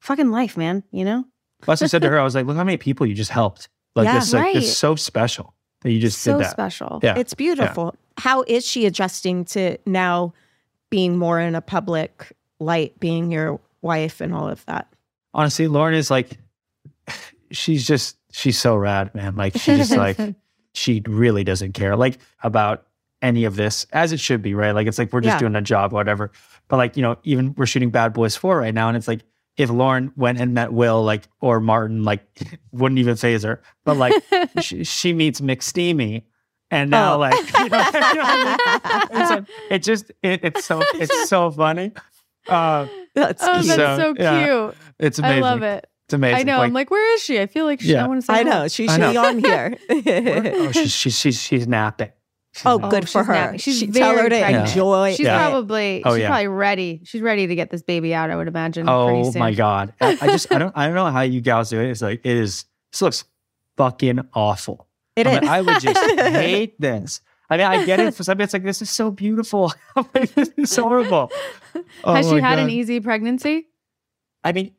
S1: fucking life, man. You know,
S5: Plus I said to her, I was like, look how many people you just helped. Like
S3: Yeah,
S5: this like
S1: right.
S5: is so special that you just
S1: so
S5: did that.
S1: special.
S5: Yeah.
S3: It's beautiful. How is she adjusting to now being more in a public light, being your wife and all of that?
S5: Honestly, Lauren is like she's just she's so rad, man. Like she just like she really doesn't care like about any of this as it should be, right? Like it's like we're just
S3: Yeah.
S5: doing a job, whatever. But like, you know, even we're shooting Bad Boys 4 right now. And it's like if Lauren went and met Will, like or Martin, like wouldn't even faze her. But like she, she meets McSteamy. And now
S3: Oh.
S5: like you know, it's like, it just it, it's so it's so funny. Uh
S3: That's
S1: Oh,
S3: cute.
S1: that's
S5: So,
S1: so,
S5: yeah.
S1: cute.
S5: it's amazing.
S1: I love it.
S5: It's amazing.
S1: I know.
S5: Like,
S1: I'm like, where is she? I feel like she,
S5: Yeah.
S1: I want to say.
S3: I
S1: hi.
S3: know. She
S5: I
S3: should be on here.
S5: oh, she's she's she's she's napping. Oh, she's
S3: oh,
S5: napping.
S3: good for
S1: she's
S3: her.
S1: napping. She's
S3: she, tell her
S1: very
S3: to
S1: pregnant.
S3: enjoy.
S1: She's
S5: Yeah.
S1: probably
S5: Oh,
S1: she's
S5: yeah.
S1: probably ready. She's ready to get this baby out. I would imagine.
S5: Oh my god! I, I just I don't I don't know how you gals do it. It's like it is. This looks fucking awful.
S3: It
S5: I'm
S3: is.
S5: like, I would just hate this. I mean, I get it. For some, it's like this is so beautiful. This is horrible. Oh
S1: Has she
S5: my
S1: had an easy pregnancy?
S5: I mean,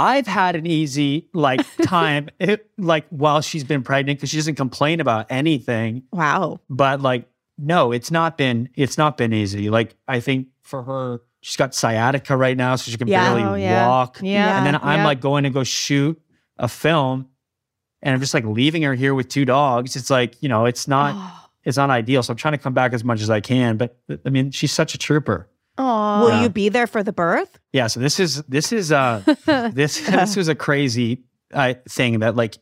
S5: I've had an easy like time, it, like while she's been pregnant, because she doesn't complain about anything.
S3: wow.
S5: But like, no, it's not been. It's not been easy. Like, I think for her, she's got sciatica right now, so she can
S3: Yeah.
S5: barely
S1: Oh, yeah.
S5: walk.
S1: Yeah.
S5: And then I'm
S1: Yeah.
S5: like going to go shoot a film and I'm just like leaving her here with two dogs. It's like, you know, it's not it's not ideal. So I'm trying to come back as much as I can. But I mean, she's such a trooper.
S1: Aw.
S3: Will
S5: Yeah.
S3: you be there for the birth?
S5: Yeah. So this is this is uh this this was a crazy uh, thing that like,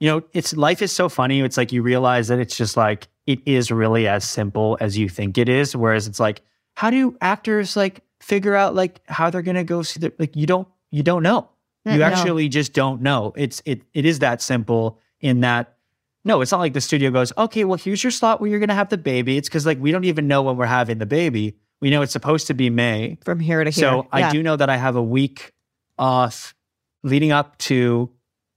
S5: you know, it's life is so funny. It's like you realize that it's just like it is really as simple as you think it is. Whereas it's like, how do actors like figure out like how they're gonna go see the like you don't you don't know. You
S1: No.
S5: actually just don't know. It's it it is that simple in that no, it's not like the studio goes, okay, well, here's your slot where you're gonna have the baby. It's because like we don't even know when we're having the baby. We know it's supposed to be May.
S3: From here to here.
S5: So I do know that I have a week off leading up to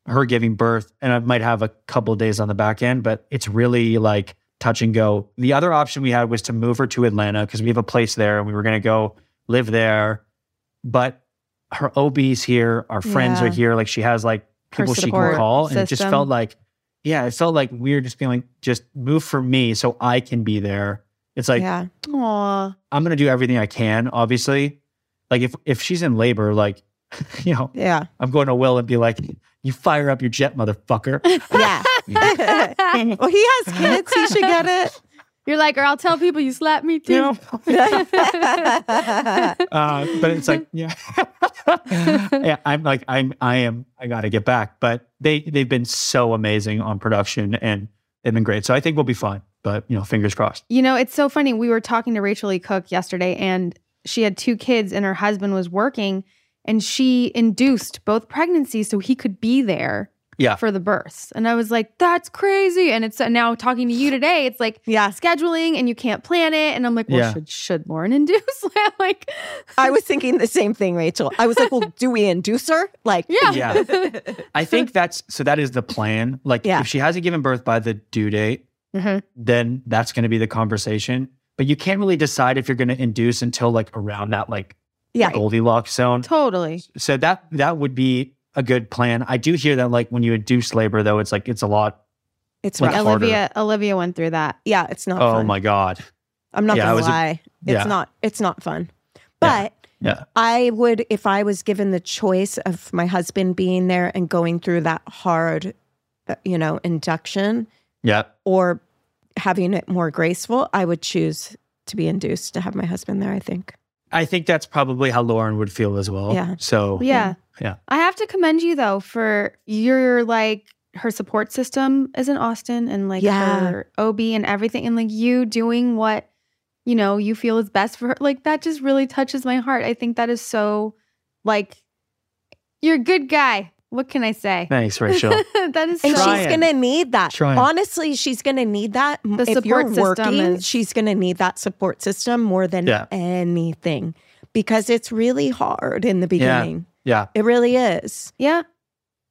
S5: her giving birth, and I might have a couple days on the back end, but it's really like touch and go. The other option we had was to move her to Atlanta because we have a place there and we were going to go live there. But her OB's here, our friends
S3: Yeah.
S5: are here. Like she has like people she can call. And it just felt like, yeah, it felt like weird just being like, just move for me so I can be there. It's like,
S3: yeah.
S1: Aw.
S5: I'm gonna do everything I can, obviously. Like if if she's in labor, like, you know,
S3: Yeah.
S5: I'm going to Will and be like, you fire up your jet, motherfucker.
S3: Yeah. well, he has kids. He should get it.
S1: You're like, or I'll tell people you slapped me too.
S5: you know? Uh, but it's like, yeah. yeah, I'm like, I'm I am I gotta get back. But they they've been so amazing on production and they've been great. So I think we'll be fine. But you know, fingers crossed.
S1: You know, it's so funny. We were talking to Rachel E. Cook yesterday, and she had two kids, and her husband was working, and she induced both pregnancies so he could be there
S5: Yeah.
S1: for the births. And I was like, that's crazy. And it's now talking to you today, it's like
S3: Yeah.
S1: scheduling and you can't plan it. And I'm like, well,
S5: Yeah.
S1: should should Lauren induce? like,
S3: I was thinking the same thing, Rachel. I was like, well, do we induce her? Like,
S1: yeah.
S5: Yeah. I think that's so that is the plan. Like
S3: Yeah.
S5: if she hasn't given birth by the due date,
S1: Mhm.
S5: then that's going to be the conversation. But you can't really decide if you're going to induce until like around that like
S3: Yeah.
S5: Goldilocks zone.
S1: Totally.
S5: So that that would be a good plan. I do hear that like when you induce labor though, it's like it's a lot.
S3: it's
S5: Like, harder.
S1: Olivia Olivia went through that.
S3: Yeah, it's not
S5: Oh
S3: fun.
S5: my god.
S3: I'm not
S5: Yeah,
S3: gonna
S5: was a-
S3: lie. it's
S5: yeah.
S3: not it's not fun. But
S5: Yeah.
S3: I would if I was given the choice of my husband being there and going through that hard uh, you know, induction
S5: Yeah.
S3: or having it more graceful, I would choose to be induced to have my husband there, I think.
S5: I think that's probably how Lauren would feel as well.
S3: Yeah.
S5: So
S1: Yeah.
S5: Yeah.
S1: I have to commend you though for your like her support system is in Austin and like
S3: Yeah.
S1: her OB and everything and like you doing what you know you feel is best for her. Like that just really touches my heart. I think that is so like you're a good guy. What can I say?
S5: thanks, Rachel.
S1: that is
S3: And
S1: so
S5: Trying.
S3: she's gonna need that.
S5: Trying.
S3: Honestly, she's gonna need that.
S1: The
S3: if you're
S1: support system
S3: working,
S1: is-
S3: she's gonna need that support system more than
S5: Yeah.
S3: anything because it's really hard in the beginning.
S5: yeah.
S3: It really is.
S1: yeah.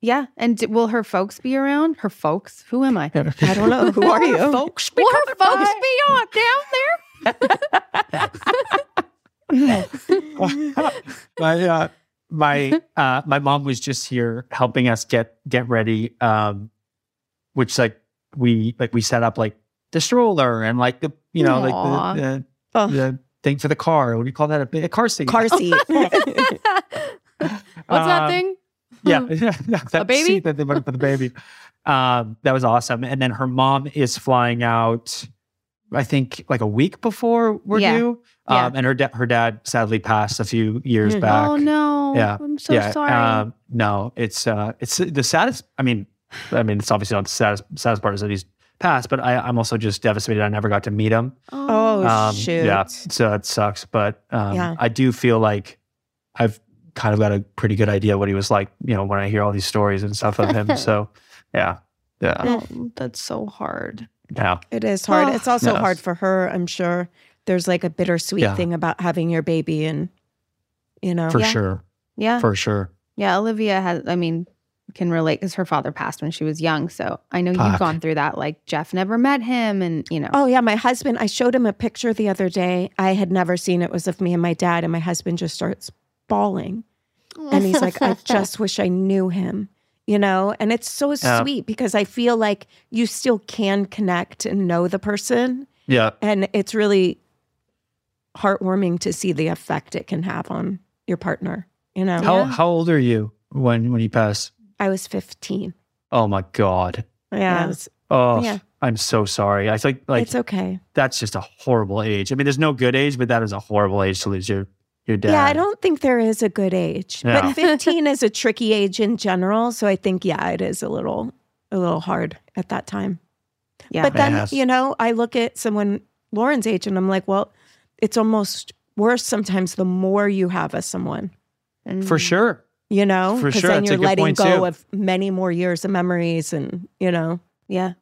S1: Yeah. And d- will her folks be around? Her folks? Who am I?
S3: I don't know. Who are you?
S5: Folks,
S1: Will her folks be on down there?
S5: my uh, my uh, my mom was just here helping us get get ready. Um, which like we like we set up like the stroller and like the you know
S1: Aw.
S5: like the, the
S3: Oh.
S5: the thing for the car. What do you call that? A, a car seat.
S3: Car seat.
S1: What's that
S5: Um,
S1: thing?
S5: Yeah, yeah, that
S1: baby?
S5: seat that they put for the baby. Um, that was awesome. And then her mom is flying out. I think like a week before we're
S1: Yeah.
S5: due.
S1: Yeah.
S5: Um, and her da- her dad sadly passed a few years
S3: Mm.
S5: back.
S1: Oh no.
S5: Yeah.
S1: I'm so
S5: yeah,
S1: sorry.
S5: Um, no, it's uh, it's the saddest. I mean, I mean, it's obviously not the saddest saddest part is that he's passed, but I, I'm also just devastated. I never got to meet him.
S3: Oh,
S5: Um,
S3: shoot.
S5: Yeah, so it sucks. But um,
S3: Yeah.
S5: I do feel like I've kind of got a pretty good idea what he was like. You know, when I hear all these stories and stuff of him. so yeah, yeah,
S1: Oh, that's so hard.
S5: yeah,
S3: It is hard.
S1: Oh.
S3: It's also hard for her, I'm sure. There's like a bittersweet
S5: Yeah.
S3: thing about having your baby and you know.
S5: for
S1: Yeah.
S5: sure,
S1: Yeah.
S5: for sure.
S1: yeah. Olivia has, I mean, can relate because her father passed when she was young. So I know you've gone through that. Like Jeff never met him and, you know.
S3: Oh yeah, my husband. I showed him a picture the other day. I had never seen it. Was of me and my dad, and my husband just starts bawling, and he's like, "I just wish I knew him," you know. And it's so
S5: Yeah.
S3: sweet because I feel like you still can connect and know the person,
S5: Yeah,
S3: and it's really heartwarming to see the effect it can have on your partner. You know,
S5: how
S1: Yeah.
S5: how old are you when when he passed?
S3: I was 15.
S5: Oh my god.
S3: Yeah,
S1: Yeah.
S3: was-
S5: Oh,
S3: Yeah.
S5: I'm so sorry. I think like
S3: it's okay.
S5: that's just a horrible age. I mean, there's no good age, but that is a horrible age to lose your your dad.
S3: Yeah, I don't think there is a good age,
S5: Yeah.
S3: but 15 is a tricky age in general. So I think, yeah, it is a little, a little hard at that time.
S1: yeah.
S3: But then,
S5: Yes.
S3: you know, I look at someone Lauren's age and I'm like, well, it's almost worse sometimes the more you have as someone,
S1: And-
S5: for sure.
S3: you know,
S5: For
S3: because
S5: sure,
S3: then
S5: that's a
S3: you're
S5: good
S3: letting
S5: point,
S3: go
S5: too.
S3: of many more years of memories and, you know,
S1: Yeah.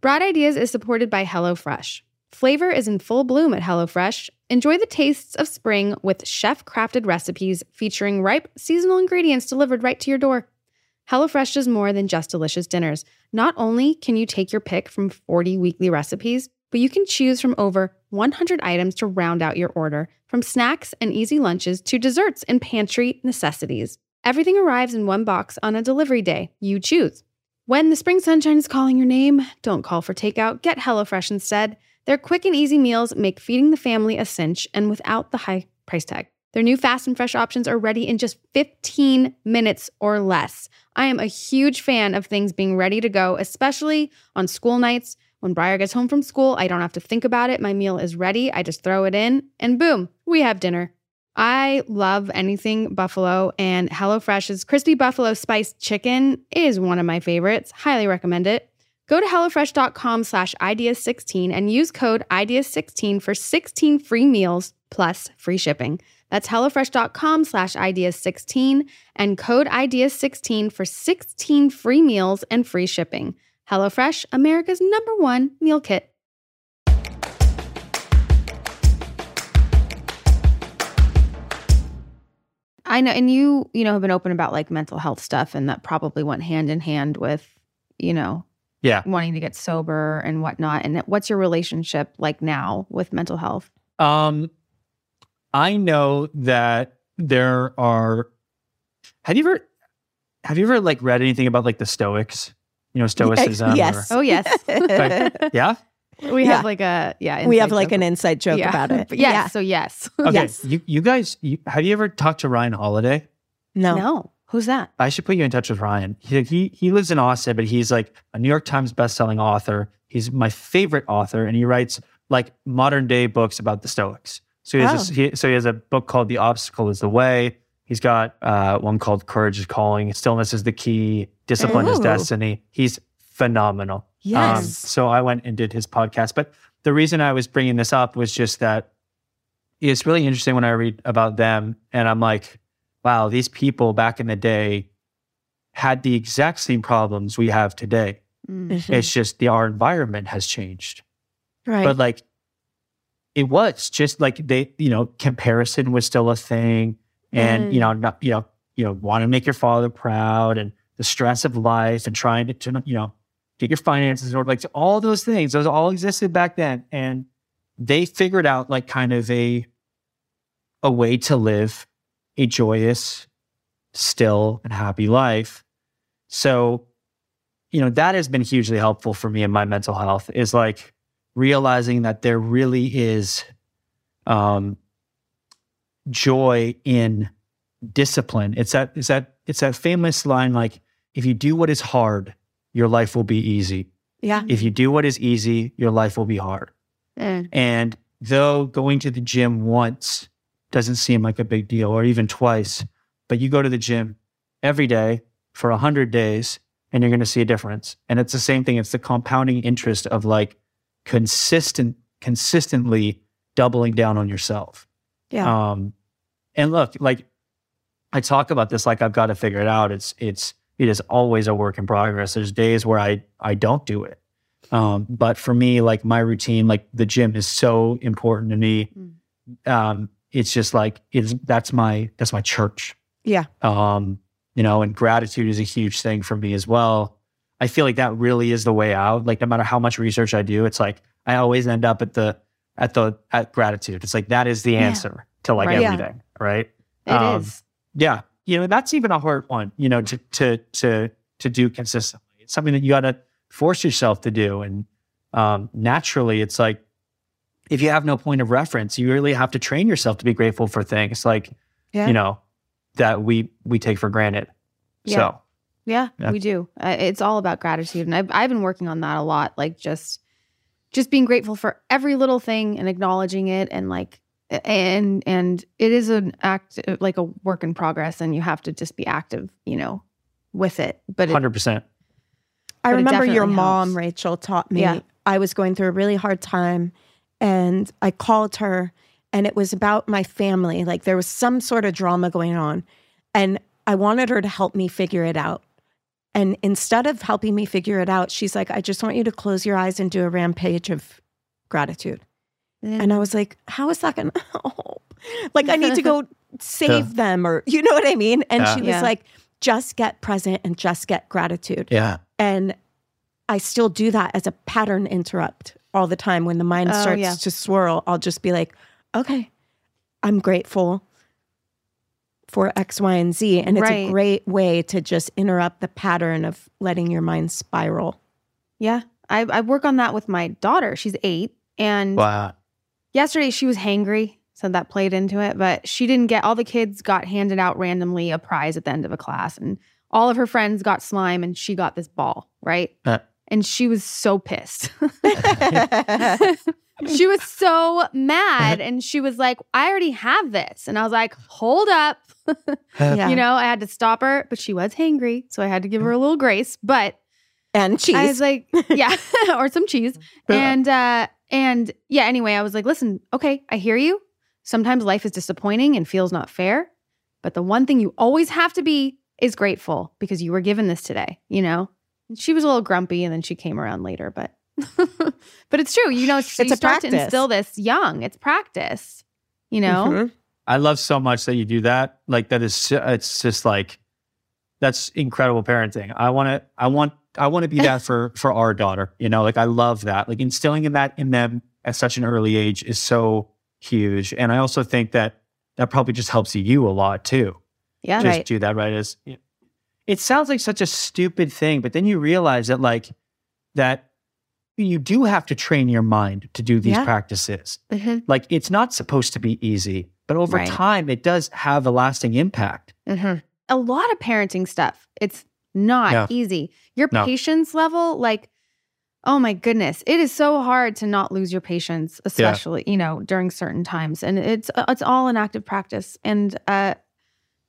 S1: Broad Ideas is supported by HelloFresh. Flavor is in full bloom at HelloFresh. Enjoy the tastes of spring with chef crafted recipes featuring ripe, seasonal ingredients delivered right to your door. HelloFresh does more than just delicious dinners. Not only can you take your pick from 40 weekly recipes, but you can choose from over 100 items to round out your order, from snacks and easy lunches to desserts and pantry necessities. Everything arrives in one box on a delivery day. You choose. When the spring sunshine is calling your name, don't call for takeout. Get HelloFresh instead. Their quick and easy meals make feeding the family a cinch and without the high price tag. Their new fast and fresh options are ready in just 15 minutes or less. I am a huge fan of things being ready to go, especially on school nights. When Briar gets home from school, I don't have to think about it. My meal is ready. I just throw it in, and boom, we have dinner. I love anything buffalo, and HelloFresh's crispy buffalo spiced chicken is one of my favorites. Highly recommend it. Go to HelloFresh.com slash ideas16 and use code ideas16 for 16 free meals plus free shipping. That's HelloFresh.com slash ideas16 and code ideas16 for 16 free meals and free shipping. HelloFresh, America's number one meal kit. I know, and you, you know, have been open about like mental health stuff, and that probably went hand in hand with, you know,
S5: Yeah.
S1: wanting to get sober and whatnot. And what's your relationship like now with mental health?
S5: Um, I know that there are. Have you ever, have you ever like read anything about like the Stoics? You know, Stoicism.
S3: yes.
S1: Oh yes,
S5: or- yeah.
S1: we
S3: Yeah.
S1: have like a yeah.
S3: we have like
S1: joke.
S3: an inside joke
S1: Yeah.
S3: about it.
S1: But yes, so yes.
S5: Okay.
S3: Yes.
S5: You you guys, you, have you ever talked to Ryan Holiday?
S3: No.
S1: No, who's that?
S5: I should put you in touch with Ryan. He he, he lives in Austin, but he's like a New York Times bestselling author. He's my favorite author, and he writes like modern day books about the Stoics. So he has a, oh. he, so he has a book called The Obstacle Is the Way. He's got uh, one called Courage is Calling. Stillness is the Key. Discipline is Destiny. He's phenomenal. Um,
S3: Yes.
S5: so I went and did his podcast. But the reason I was bringing this up was just that it's really interesting when I read about them and I'm like, wow, these people back in the day had the exact same problems we have today.
S1: Mm.
S3: Mhm.
S5: It's just the our environment has changed.
S3: right.
S5: But like it was just like they, you know, comparison was still a thing. And, you know, not, you know, you know, want to make your father proud and the stress of life and trying to, to you know, get your finances in order. Like all those things, those all existed back then. And they figured out like kind of a a way to live a joyous, still and happy life. So, you know, that has been hugely helpful for me in my mental health is like realizing that there really is um joy in discipline. It's that it's that it's that famous line like if you do what is hard, your life will be easy.
S3: yeah.
S5: If you do what is easy, your life will be hard.
S1: Eh.
S5: And though going to the gym once doesn't seem like a big deal, or even twice, but you go to the gym every day for 100 days and you're going to see a difference. And it's the same thing. It's the compounding interest of like consistent, consistently doubling down on yourself.
S3: Yeah.
S5: Um, and look, like I talk about this like I've got to figure it out. It's it's it is always a work in progress. There's days where I I don't do it. Um, but for me, like my routine, like the gym is so important to me. Um, it's just like it's that's my that's my church.
S3: Yeah.
S5: Um, you know, and gratitude is a huge thing for me as well. I feel like that really is the way out. Like no matter how much research I do, it's like I always end up at the at the at gratitude. It's like that is the
S1: Yeah.
S5: answer to like
S1: Right.
S3: Yeah.
S5: everything, right?
S1: It
S5: Um,
S1: is.
S5: Yeah, you know that's even a hard one. You know, to to to to do consistently. It's something that you got to force yourself to do, and um, naturally, it's like if you have no point of reference, you really have to train yourself to be grateful for things like
S3: Yeah.
S5: you know that we we take for granted.
S1: Yeah.
S5: So
S1: Yeah,
S5: Yeah.
S1: we do. Uh, it's all about gratitude, and I've I've been working on that a lot. Like just just being grateful for every little thing and acknowledging it, and like and and it is an act uh, like a work in progress, and you have to just be active, you know, with it. But it,
S5: hundred percent.
S3: I remember your
S1: definitely
S3: mom,
S1: helps.
S3: Rachel, taught me.
S1: Yeah.
S3: I was going through a really hard time and I called her and it was about my family. Like there was some sort of drama going on. And I wanted her to help me figure it out. And instead of helping me figure it out, she's like, I just want you to close your eyes and do a rampage of gratitude. And I mm. was like, how is that going to help? Like, I need to go save them or, you know what I mean? And
S5: Yeah.
S3: she was
S1: Yeah.
S3: like, just get present and just get gratitude.
S5: Yeah.
S3: And I still do that as a pattern interrupt all the time. When the mind
S1: Oh,
S3: starts
S1: yeah.
S3: to swirl, I'll just be like, okay, I'm grateful for X, Y, and Z. And it's
S1: Right.
S3: a great way to just interrupt the pattern of letting your mind spiral.
S1: yeah, I I work on that with my daughter. She's eight, and
S5: Wow.
S1: yesterday she was hangry so that played into it but she didn't get all the kids got handed out randomly a prize at the end of a class and all of her friends got slime and she got this ball right
S5: Uh.
S1: and she was so pissed she was so mad and she was like, I already have this. And I was like, hold up.
S3: Yeah.
S1: You know, I had to stop her, but she was hangry. So I had to give her a little grace. But
S3: and cheese.
S1: I was like, yeah, or some cheese. And uh and yeah, anyway, I was like, listen, okay, I hear you. Sometimes life is disappointing and feels not fair, but the one thing you always have to be is grateful because you were given this today, you know? And she was a little grumpy and then she came around later, but but it's true. You know, it's,
S3: It's
S1: you
S3: a
S1: start to
S3: practice.
S1: instill this young. It's practice. You know?
S3: Mhm.
S5: I love so much that you do that. Like that is, it's just like that's incredible parenting. I want to, I want, I want to be that for for our daughter. You know, like I love that. Like instilling in that in them at such an early age is so huge. And I also think that that probably just helps you a lot too.
S1: Yeah.
S5: just
S3: Right.
S5: do that right as it sounds like such a stupid thing but then you realize that like that you do have to train your mind to do these
S3: Yeah.
S5: practices
S1: Mhm.
S5: like it's not supposed to be easy but over
S1: Right.
S5: time it does have a lasting impact
S1: Mhm. A lot of parenting stuff. It's not
S5: Yeah.
S1: easy. Your
S5: No.
S1: patience level, like, oh my goodness, it is so hard to not lose your patience, especially you know during certain times. And it's uh, it's all an active practice. And uh,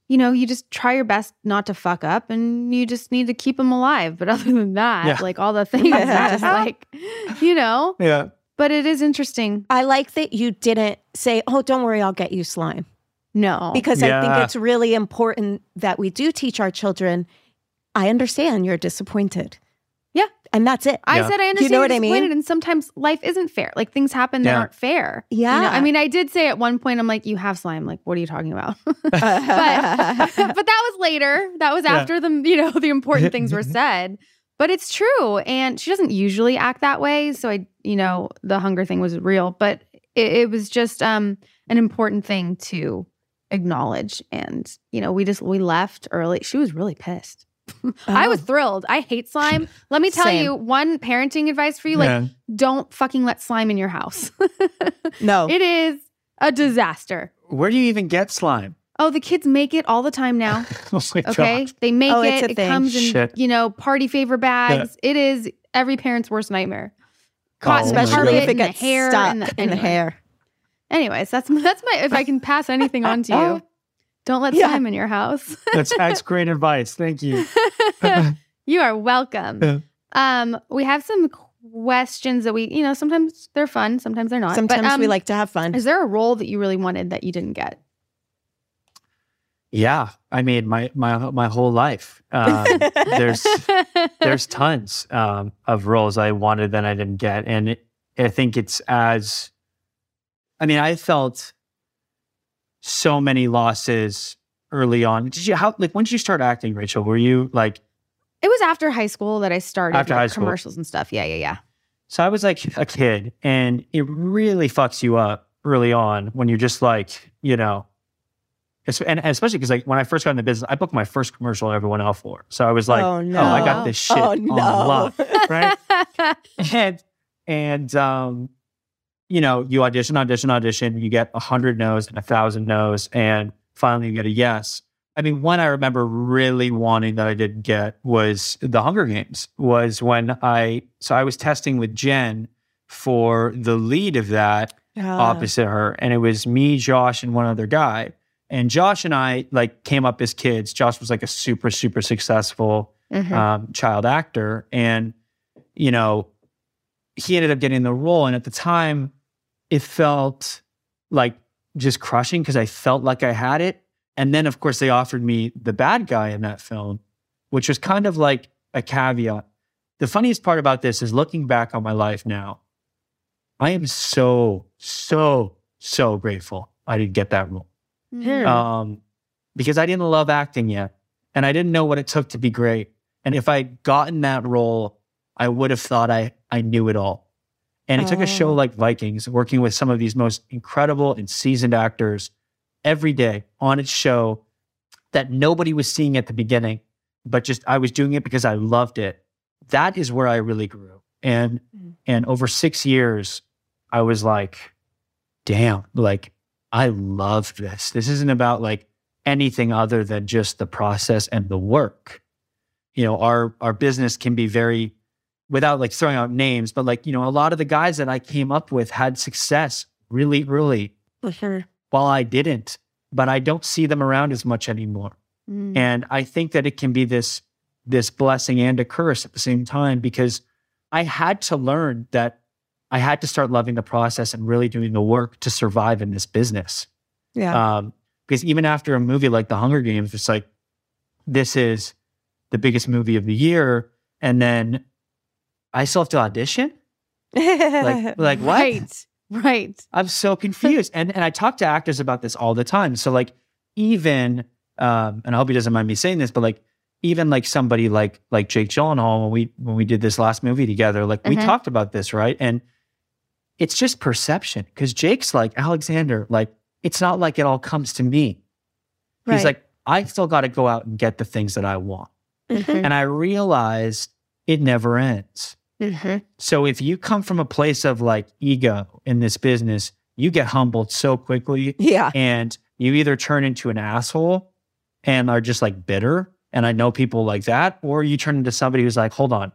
S1: you know, you just try your best not to fuck up, and you just need to keep them alive. But other than that,
S5: Yeah.
S1: like all the things, are just like, you know.
S5: yeah
S1: But it is interesting.
S3: I like that you didn't say, "Oh, don't worry, I'll get you slime,"
S1: No,
S3: because I think it's really important that we do teach our children. I understand you're disappointed.
S1: Yeah.
S3: and that's it.
S1: I
S5: Yeah.
S1: said I understand.
S3: know
S1: you're
S3: what I mean?
S1: And sometimes life isn't fair. Like things happen that
S5: Yeah.
S1: aren't fair.
S3: Yeah.
S1: You know, I mean, I did say at one point, I'm like, you have slime. Like, what are you talking about? but but that was later. That was
S5: Yeah.
S1: after the you know the important things were said. But it's true, and she doesn't usually act that way. So I, you know, the hunger thing was real, but it, it was just um an important thing to acknowledge. And you know, we just we left early. She was really pissed. I was
S3: Oh.
S1: thrilled. I hate slime. Let me tell
S3: Same.
S1: you one parenting advice for you: like,
S5: Yeah.
S1: don't fucking let slime in your house.
S3: no.
S1: it is a disaster.
S5: where do you even get slime
S1: Oh, the kids make it all the time now.
S5: oh
S1: Okay, they make
S3: Oh,
S1: it. It
S3: thing.
S1: comes in
S5: Shit.
S1: you know party favor bags. It is every parent's worst nightmare. Cotton
S5: Oh
S3: Especially if it gets
S1: hair
S3: stuck
S1: and the,
S3: in the hair.
S1: Anyways, that's that's my if I can pass anything on to you. Don't let
S3: Yeah.
S1: slime in your house.
S5: that's that's great advice thank you
S1: you are welcome.
S5: Yeah.
S1: Um, we have some questions that we, you know, sometimes they're fun, sometimes they're not.
S3: Sometimes
S1: but, um,
S3: we like to have fun.
S1: Is there a role that you really wanted that you didn't get?
S5: yeah i made my my my whole life um, there's there's tons um, of roles I wanted that I didn't get, and it, I think it's as, I mean, I felt so many losses early on. Did you how like when did you start acting, Rachel? Were you like
S1: It was after high school that I started
S5: After
S1: like,
S5: high school.
S1: commercials and stuff. Yeah, yeah, yeah.
S5: so? I was like a kid, and it really fucks you up early on when you're just like you know. And especially because like when I first got in the business, I booked my first commercial I ever went out for. So I was like,
S3: oh
S5: oh,
S3: no!
S5: I got this shit
S3: Oh
S5: on
S3: no!
S5: lock, right? and and um you know you audition audition audition you get a hundred no's and a thousand no's and finally you get a yes i mean one i remember really wanting that i didn't get was the hunger games was when i so i was testing with jen for the lead of that
S3: Yeah.
S5: opposite her and it was me josh and one other guy and josh and i like came up as kids josh was like a super super successful
S1: Mhm.
S5: um, child actor, and you know, he ended up getting the role. And at the time, it felt like just crushing because I felt like I had it. And then, of course, they offered me the bad guy in that film, which was kind of like a caveat. The funniest part about this is looking back on my life now. I am so, so, so grateful I didn't get that role
S1: Mhm.
S5: um, because I didn't love acting yet, and I didn't know what it took to be great. And if I'd gotten that role, I would have thought I I knew it all. And it took a show
S3: Oh.
S5: like Vikings, working with some of these most incredible and seasoned actors every day on its show that nobody was seeing at the beginning, but just I was doing it because I loved it. That is where I really grew. And
S3: Mm.
S5: and over six years, I was like, damn, like I love this. This isn't about like anything other than just the process and the work. You know, our our business can be very without like throwing out names, but like, you know, a lot of the guys that I came up with had success really early while I didn't, but I don't see them around as much anymore.
S1: Mm.
S5: And I think that it can be this this blessing and a curse at the same time because I had to learn that I had to start loving the process and really doing the work to survive in this business.
S3: Yeah.
S5: Um, because even after a movie like The Hunger Games, it's like this is the biggest movie of the year, and then I still have to audition. Like, like what?
S1: Right. Right.
S5: I'm so confused. and and I talk to actors about this all the time. So like even um, and I hope he doesn't mind me saying this, but like even like somebody like like Jake Gyllenhaal when we when we did this last movie together, like we
S1: Mhm.
S5: talked about this, right? And it's just perception because Jake's like Alexander, like it's not like it all comes to me. He's like I still got to go out and get the things that I want,
S1: Mhm.
S5: and I realized it never ends.
S1: Mhm.
S5: So if you come from a place of like ego in this business, you get humbled so quickly
S3: yeah.
S5: and you either turn into an asshole and are just like bitter. And I know people like that, or you turn into somebody who's like, hold on,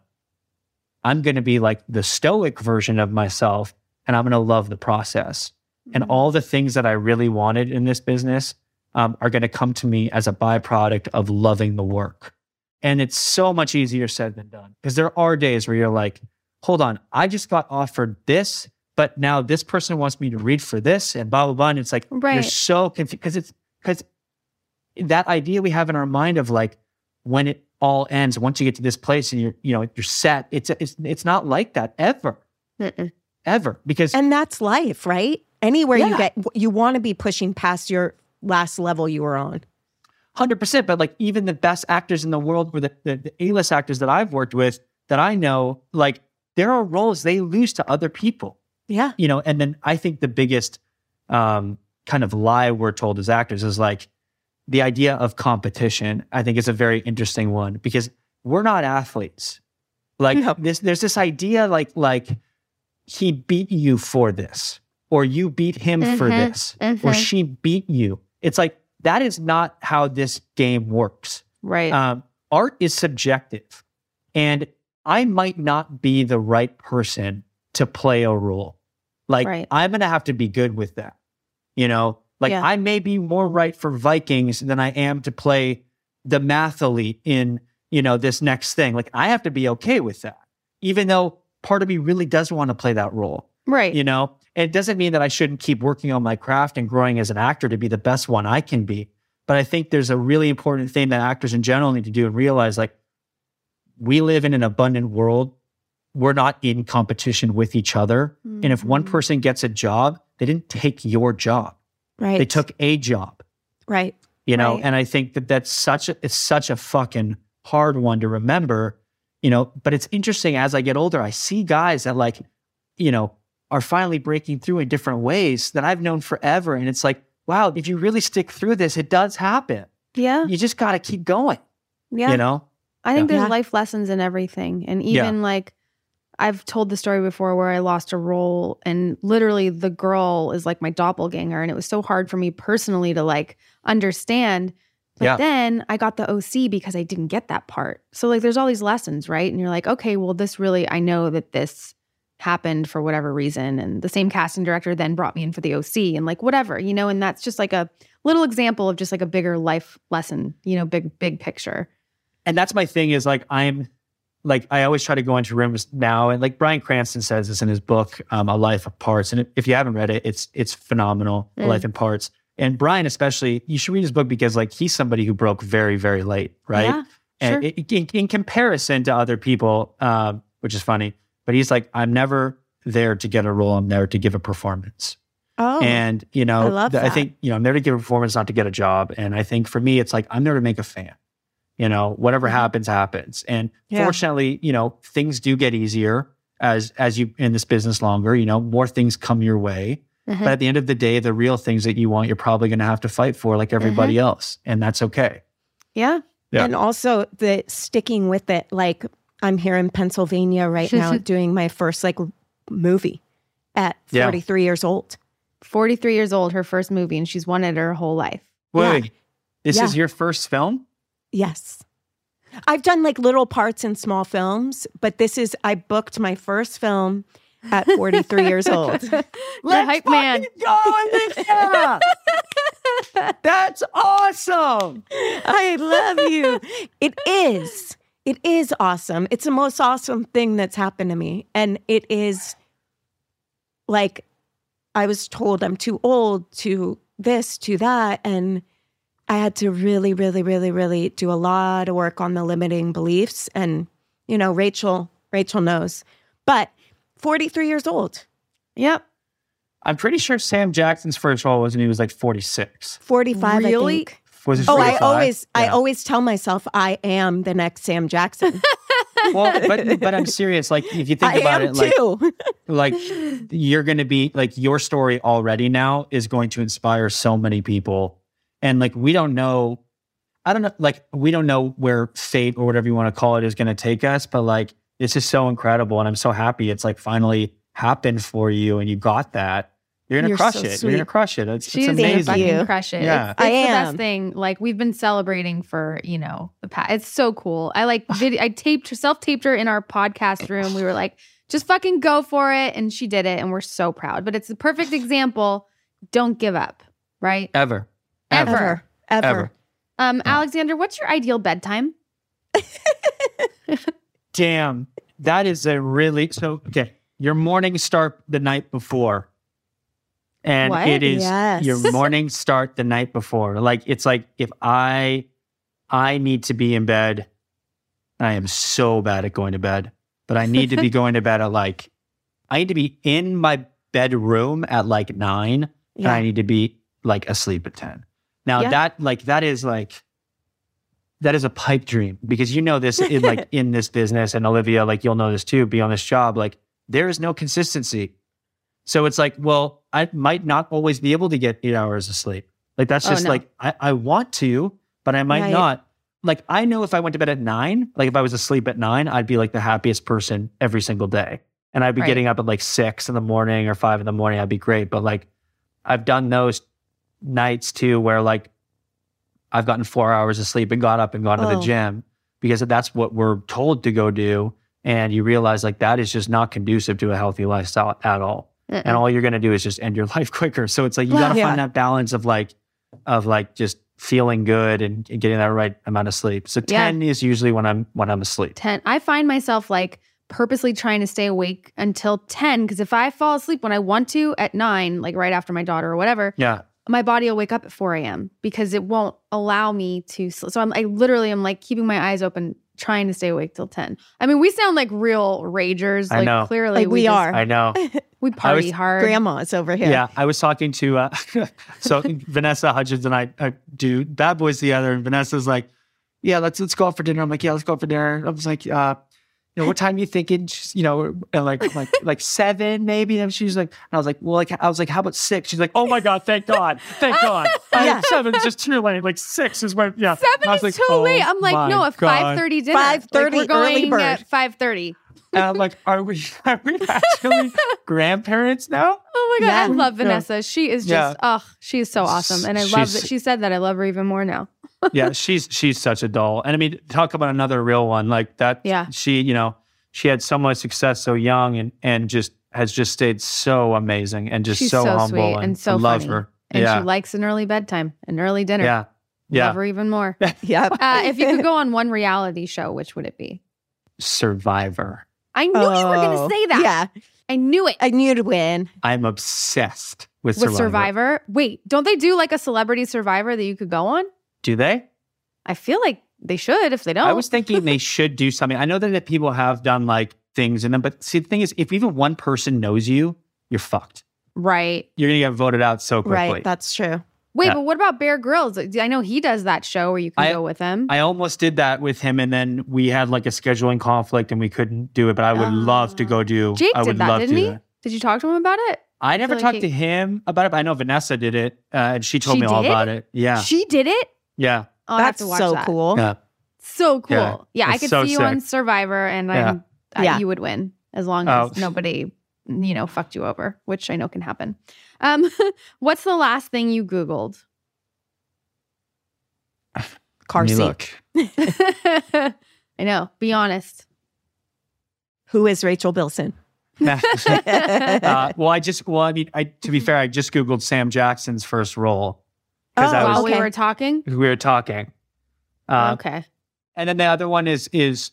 S5: I'm going to be like the stoic version of myself and I'm going to love the process. And all the things that I really wanted in this business um, are going to come to me as a byproduct of loving the work. And it's so much easier said than done because there are days where you're like, hold on, I just got offered this, but now this person wants me to read for this and blah, blah, blah. And it's like,
S1: right.
S5: you're so confused because it's because that idea we have in our mind of like when it all ends, once you get to this place and you're, you know, you're set, it's, it's, it's not like that ever,
S1: Mm-mm.
S5: ever because
S3: And that's life, right? Anywhere you get, you want to be pushing past your last level you were on.
S5: Hundred percent, but like even the best actors in the world, or the, the, the A-list actors that I've worked with, that I know, like there are roles they lose to other people,
S3: Yeah.
S5: you know. And then I think the biggest um, kind of lie we're told as actors is like the idea of competition. I think is a very interesting one because we're not athletes. Like
S3: No.
S5: this, there's this idea like like he beat you for this, or you beat him for
S1: Mhm,
S5: this, or
S1: mhm.
S5: she beat you. It's like that is not how this game works.
S1: Right.
S5: Um, art is subjective, and I might not be the right person to play a role. Like
S1: Right.
S5: I'm gonna have to be good with that. You know, like
S1: Yeah.
S5: I may be more right for Vikings than I am to play the mathlete in you know this next thing. Like I have to be okay with that, even though part of me really does want to play that role
S1: right.
S5: you know it doesn't mean that i shouldn't keep working on my craft and growing as an actor to be the best one i can be but i think there's a really important thing that actors in general need to do and realize like we live in an abundant world we're not in competition with each other and if one
S1: Mhm.
S5: person gets a job they didn't take your job
S3: Right.
S5: they took a job
S3: right.
S5: you know
S3: Right.
S5: and i think that that's such a it's such a fucking hard one to remember you know but it's interesting as i get older i see guys that like you know are finally breaking through in different ways that i've known forever and it's like wow if you really stick through this it does happen
S1: Yeah.
S5: you just got to keep going
S1: Yeah.
S5: you know
S1: I think
S3: Yeah.
S1: there's
S3: Yeah.
S1: life lessons in everything. And
S5: Yeah.
S1: even like I've told the story before where I lost a role and literally the girl is like my doppelganger. And it was so hard for me personally to like understand. But
S5: Yeah.
S1: then I got the OC because I didn't get that part. So like there's all these lessons, right? And you're like, okay, well, this really, I know that this happened for whatever reason. And the same casting director then brought me in for the OC and like whatever, you know, and that's just like a little example of just like a bigger life lesson, you know, big, big picture.
S5: and that's my thing is like i'm like i always try to go into rooms now and like Bryan Cranston says this in his book um, a life of parts and if you haven't read it it's it's phenomenal a
S1: Mm.
S5: life in parts and brian especially you should read his book because like he's somebody who broke very very late right
S1: Yeah,
S5: and
S1: sure.
S5: in, in comparison to other people um, which is funny but he's like i'm never there to get a role i'm there to give a performance
S3: Oh.
S5: and you know
S3: I love
S5: th- I think you know i'm there to give a performance not to get a job and i think for me it's like i'm there to make a fan you know whatever
S1: Mhm.
S5: happens happens and
S3: Yeah.
S5: fortunately you know things do get easier as as you in this business longer you know more things come your way
S1: Mhm.
S5: but at the end of the day the real things that you want you're probably going to have to fight for like everybody
S3: Mm-hmm.
S5: else and that's okay
S1: yeah.
S5: Yeah.
S3: And also the sticking with it. Like I'm here in Pennsylvania right now doing my first like movie at
S5: Yeah.
S3: 43 years old.
S1: 43 years old, her first movie, and she's wanted her whole life.
S5: wait
S3: Yeah.
S5: this
S3: Yeah.
S5: is your first film
S3: Yes. I've done like little parts in small films, but this is I booked my first film at 43 years old.
S1: You're a hype man.
S5: Go, Alicia! That's awesome.
S3: I love you. It is. It is awesome. It's the most awesome thing that's happened to me. And it is like I was told I'm too old to this, to that. And I had to really, really, really, really do a lot of work on the limiting beliefs. And, you know, Rachel, Rachel knows. But 43 years old,
S1: Yep.
S5: I'm pretty sure Sam Jackson's first role was when he was like 46.
S3: 45,
S1: Really?
S3: I think.
S5: Was it
S3: Oh, I
S5: 45?
S3: always, I always tell myself I am the next Sam Jackson.
S5: well, but but I'm serious. Like if you think
S3: I
S5: about
S3: am
S5: it, like
S3: too.
S5: like you're going to be like your story already now is going to inspire so many people, and like we don't know, I don't know, like we don't know where fate or whatever you want to call it is going to take us, but like this is so incredible, and I'm so happy it's like finally happened for you, and you got that. You're gonna
S3: You're
S5: crush
S3: so
S5: it. You're gonna crush it. It's,
S1: She
S5: it's
S1: gonna
S5: amazing.
S3: Thank
S1: fucking
S3: you.
S1: crush it.
S5: Yeah.
S1: It's, it's
S3: I
S1: the
S3: am.
S1: best thing. Like we've been celebrating for, you know, the past. It's so cool. I like vid- I taped self taped her in our podcast room. We were like, just fucking go for it. And she did it. And we're so proud. But it's the perfect example. Don't give up. Right?
S5: Ever.
S1: Ever.
S3: Ever. Ever.
S5: Ever.
S1: Um,
S5: Yeah.
S1: Alexander, what's your ideal bedtime?
S5: Damn, that is a really so okay. Your morning start the night before, and
S1: What?
S5: it is
S3: Yes.
S5: your morning start the night before. Like it's like if I, I need to be in bed. I am so bad at going to bed, but I need to be going to bed at like, I need to be in my bedroom at like nine, and I need to be like asleep at ten. Now
S1: Yeah.
S5: that like that is like that is a pipe dream because you know this in like in this business and Olivia like you'll know this too be on this job like there is no consistency. So it's like well I might not always be able to get 8 hours of sleep. Like that's
S1: Oh,
S5: just
S1: no.
S5: like I, I want to but I might
S3: Right.
S5: not. Like I know if I went to bed at 9, like if I was asleep at 9, I'd be like the happiest person every single day. And I'd be
S1: Right.
S5: getting up at like 6 in the morning or 5 in the morning I'd be great, but like I've done those nights too where like I've gotten four hours of sleep and got up and gone to the
S3: Oh.
S5: gym because that's what we're told to go do. And you realize like that is just not conducive to a healthy lifestyle at all.
S1: Uh-uh.
S5: And all you're going to do is just end your life quicker. So it's like you got to
S3: Yeah.
S5: find that balance of like, of like just feeling good and getting that right amount of sleep. So
S1: Yeah.
S5: 10 is usually when I'm, when I'm asleep.
S1: 10 i find myself like purposely trying to stay awake until 10 because if i fall asleep when i want to at 9 like right after my daughter or whatever
S5: Yeah.
S1: my body will wake up at 4 a.m because it won't allow me to sl- so i'm i literally am like keeping my eyes open trying to stay awake till 10 i mean we sound like real ragers
S5: I
S1: like
S5: know.
S1: clearly
S3: Like we
S1: just-
S3: are.
S5: I know.
S1: we party
S5: was-
S1: hard
S3: Grandma's over here.
S5: Yeah, I was talking to uh, so Vanessa Hudgens and I, I do Bad Boys together, and Vanessa's like, "Yeah, let's let's go out for dinner." I'm like, "Yeah, let's go out for dinner." I was like, uh, "You know, what time are you thinking?" She's, you know, and like like like seven maybe. And she's like, and I was like, "Well, like I was like, how about six? She's like, "Oh my god, thank God, thank God." I,
S3: Yeah.
S5: Seven's just too late. Like six is when yeah.
S1: Seven
S5: I
S1: is
S5: was like,
S1: too
S5: "Oh
S1: late. I'm like, no, at
S5: God."
S1: five thirty dinner.
S3: 5:30
S1: Like, we're going
S3: early bird.
S1: at five thirty.
S5: And I'm like, "Are we are we actually grandparents now?"
S1: Oh my god, I love Vanessa. She is just oh, she is so awesome, and I love that she said that. I love her even more now.
S5: Yeah, she's she's such a doll. And I mean, talk about another real one like that.
S1: Yeah.
S5: she you know she had so much success so young and and just has just stayed so amazing and just
S1: She's
S5: so,
S1: so
S5: humble
S1: sweet
S5: and,
S1: and so
S5: I love
S1: funny.
S5: her.
S1: And
S5: yeah,
S1: she likes an early bedtime, an early dinner.
S5: yeah, yeah.
S1: Love her even more.
S3: Yep.
S1: Uh, if you could go on one reality show, which would it be?
S5: Survivor.
S1: I knew you were going
S3: Oh,
S1: to say that.
S3: Yeah.
S1: I knew it.
S3: I knew to win.
S5: I'm obsessed with,
S1: With
S5: Survivor.
S1: Survivor. Wait, don't they do like a celebrity Survivor that you could go on?
S5: Do they?
S1: I feel like they should if they don't.
S5: I was thinking they should do something. I know that, people have done like things in them, but see, the thing is, if even one person knows you, you're fucked.
S1: right.
S5: You're gonna get voted out so quickly.
S3: Right. That's true.
S1: Wait,
S5: Yeah.
S1: but what about Bear Grylls? I know he does that show where you can
S5: I-
S1: go with him.
S5: I almost did that with him, and then we had like a scheduling conflict, and we couldn't do it. But I would love to go do.
S1: Jake
S5: I would
S1: did that,
S5: love
S1: didn't
S5: to
S1: he?
S5: that.
S1: Did you talk to him about it?
S5: I never
S1: like
S5: talked
S1: he-
S5: to him about it, but I know Vanessa did it, uh, and she told
S1: She
S5: me all
S1: did?
S5: about it. Yeah,
S1: She did it?
S5: Yeah,
S1: Oh, I have
S3: That's
S1: to watch
S3: so
S1: that.
S3: cool.
S5: yeah.
S1: So cool.
S5: Yeah,
S1: Yeah, I
S5: it's
S1: could
S5: so
S1: see you on. Survivor and
S5: Yeah.
S1: I'm, uh,
S3: Yeah.
S1: you would win as long
S5: Oh.
S1: as nobody, you know, fucked you over, which I know can happen. Um, what's the last thing you Googled?
S3: Car
S5: Let me
S3: seat.
S5: look.
S1: I know. Be honest.
S3: Who is Rachel Bilson?
S5: uh, well, I just well, I mean, I to be fair, I just googled Sam Jackson's first role because
S3: Oh,
S5: I
S1: While we
S3: okay.
S1: were talking.
S5: we were talking. Uh,
S1: okay.
S5: And then the other one is is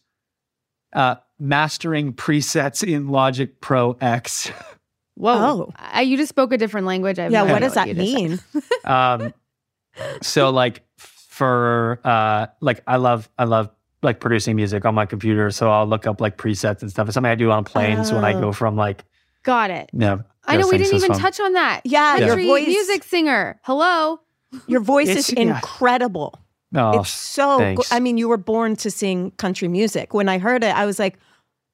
S5: uh, mastering presets in Logic Pro X.
S1: Whoa.
S3: Oh.
S1: I, you just spoke a different language. I have
S3: yeah,
S1: no
S3: what
S1: idea
S3: does that
S1: you just said.
S3: mean?
S5: um, so like for uh, like I love I love like producing music on my computer, so I'll look up like presets and stuff. It's something I do on planes when I
S3: Oh.
S5: go from like
S1: Got it.
S5: you know.
S1: I know we didn't even
S5: fun.
S1: touch on that.
S3: Yeah,
S5: your
S1: Country
S3: voice-
S1: music singer. Hello.
S3: Your voice is
S5: yeah.
S3: incredible.
S5: Oh,
S3: it's so.
S5: thanks.
S3: I mean, you were born to sing country music. When I heard it, I was like,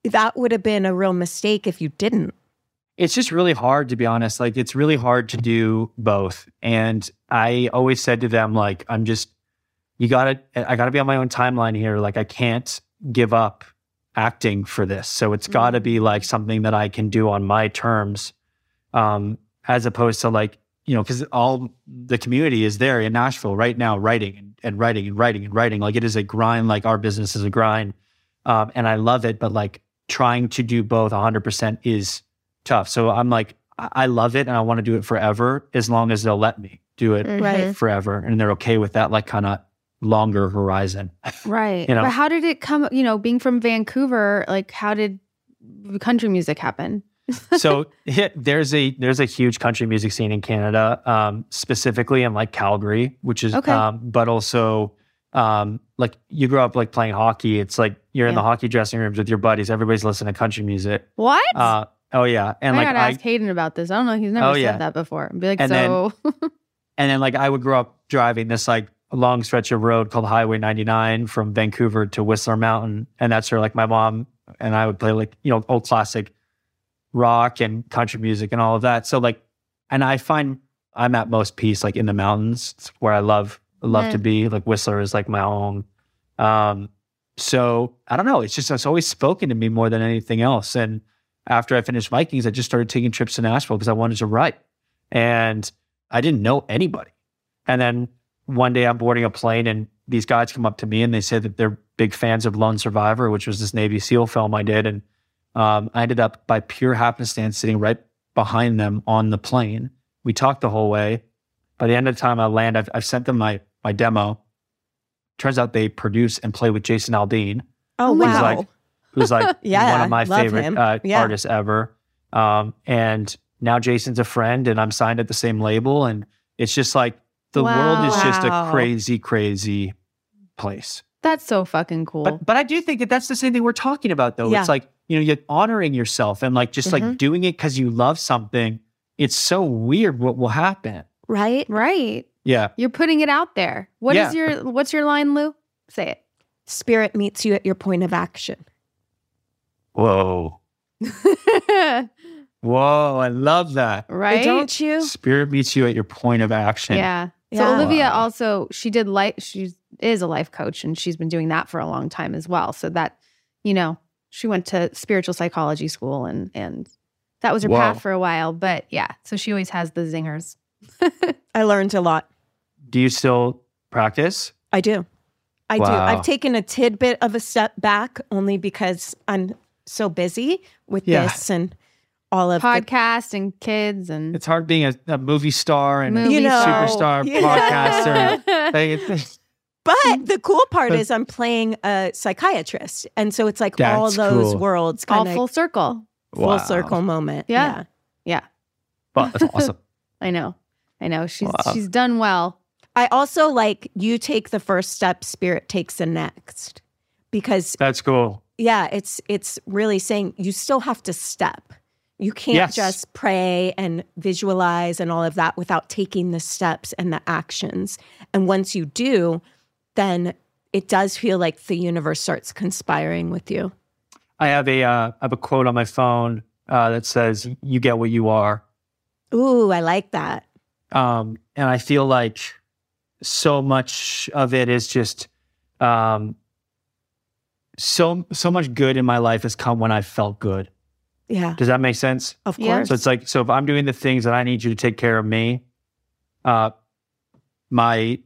S3: that would have been a real mistake if you didn't.
S5: it's just really hard to be honest like it's really hard to do both and i always said to them like i'm just you gotta i gotta be on my own timeline here like i can't give up acting for this so it's gotta be like something that i can do on my terms um as opposed to like you know because all the community is there in nashville right now writing and, and writing and writing and writing like it is a grind like our business is a grind um, and i love it but like trying to do both 100% is tough. So I'm like, I I love it and I want to do it forever as long as they'll let me do it
S3: Right.
S5: forever. And they're okay with that, like kind of longer horizon.
S1: Right.
S5: You know.
S1: But how did it come, you know, being from Vancouver, like how did country music happen?
S5: So yeah, there's a there's a huge country music scene in Canada, um, specifically in like Calgary, which is
S1: Okay.
S5: um, but also um, like you grow up like playing hockey. It's like you're in the hockey dressing rooms with your buddies. Everybody's listening to country music.
S1: What?
S5: Uh, oh yeah, and
S1: I
S5: like
S1: gotta
S5: I
S1: ask Hayden about this. I don't know. He's never
S5: Oh,
S1: said
S5: yeah.
S1: that before. Be like,
S5: And then-
S1: so
S5: And then like I would grow up driving this like long stretch of road called Highway 99 from Vancouver to Whistler Mountain. And that's where like my mom and I would play like, you know, old classic rock and country music and all of that. So like, and I find I'm at most peace like in the mountains it's where I love, love
S1: Yeah.
S5: to be. Like Whistler is like my home. Um, so I don't know. It's just, it's always spoken to me more than anything else. And after I finished Vikings, I just started taking trips to Nashville because I wanted to write. And I didn't know anybody. And then one day I'm boarding a plane and these guys come up to me and they say that they're big fans of Lone Survivor, which was this Navy SEAL film I did. And um, I ended up by pure happenstance sitting right behind them on the plane. We talked the whole way. By the end of the time I land, I've, I've sent them my my demo. Turns out they produce and play with Jason Aldean,
S3: Oh,
S1: my
S5: He's
S3: wow.
S5: like- who's like
S3: Yeah,
S5: one of my favorite uh,
S3: Yeah.
S5: artists ever. Um, and now Jason's a friend, and I'm signed at the same label, and it's just like the world is just a crazy, crazy place.
S1: that's so fucking cool.
S5: But but I do think that that's the same thing we're talking about, though.
S3: Yeah.
S5: It's like you know, you're honoring yourself and like just
S3: Mhm.
S5: like doing it because you love something. It's so weird what will happen.
S3: right?
S1: right.
S5: Yeah.
S1: You're putting it out there. What is
S5: Yeah.
S1: your what's your line, Lou? Say it.
S3: Spirit meets you at your point of action.
S5: Whoa. Whoa. I love that.
S1: right?
S3: Don't you?
S5: Spirit meets you at your point of action.
S1: Yeah. So
S3: Yeah.
S1: Olivia
S5: Wow.
S1: also she did life she is a life coach and she's been doing that for a long time as well. So that, you know, she went to spiritual psychology school and and that was her
S5: Whoa.
S1: path for a while. But yeah, so she always has the zingers.
S3: I learned a lot.
S5: Do you still practice?
S3: I do. I do. I've taken a tidbit of a step back only because I'm so busy with
S5: Yeah.
S3: this and all of the
S1: Podcast and kids and
S5: It's hard being a, a movie star and
S1: movie
S3: You know,
S5: superstar
S3: yeah.
S5: podcaster. Like, it's-
S3: But mm. the cool part
S5: But-
S3: is I'm playing a psychiatrist. And so it's like all those
S5: cool.
S3: worlds
S1: all
S3: kind of
S1: full circle.
S3: full
S5: Wow.
S3: circle moment.
S1: Yeah. Yeah.
S5: Wow, that's awesome.
S1: I know. I know. She's
S5: Wow.
S1: she's done well.
S3: I also like you take the first step, spirit takes the next. Because
S5: That's cool.
S3: yeah, it's it's really saying you still have to step. You can't
S5: Yes.
S3: just pray and visualize and all of that without taking the steps and the actions. And once you do, then it does feel like the universe starts conspiring with you.
S5: I have a uh, I have a quote on my phone uh, that says, "You get what you are,"
S3: Ooh, I like that.
S5: um, and I feel like so much of it is just um, so so much good in my life has come when I felt good.
S3: Yeah,
S5: Does that make sense?
S3: of
S1: Yeah.
S3: course.
S5: So it's like, so if I'm doing the things that I need you to take care of me, uh, my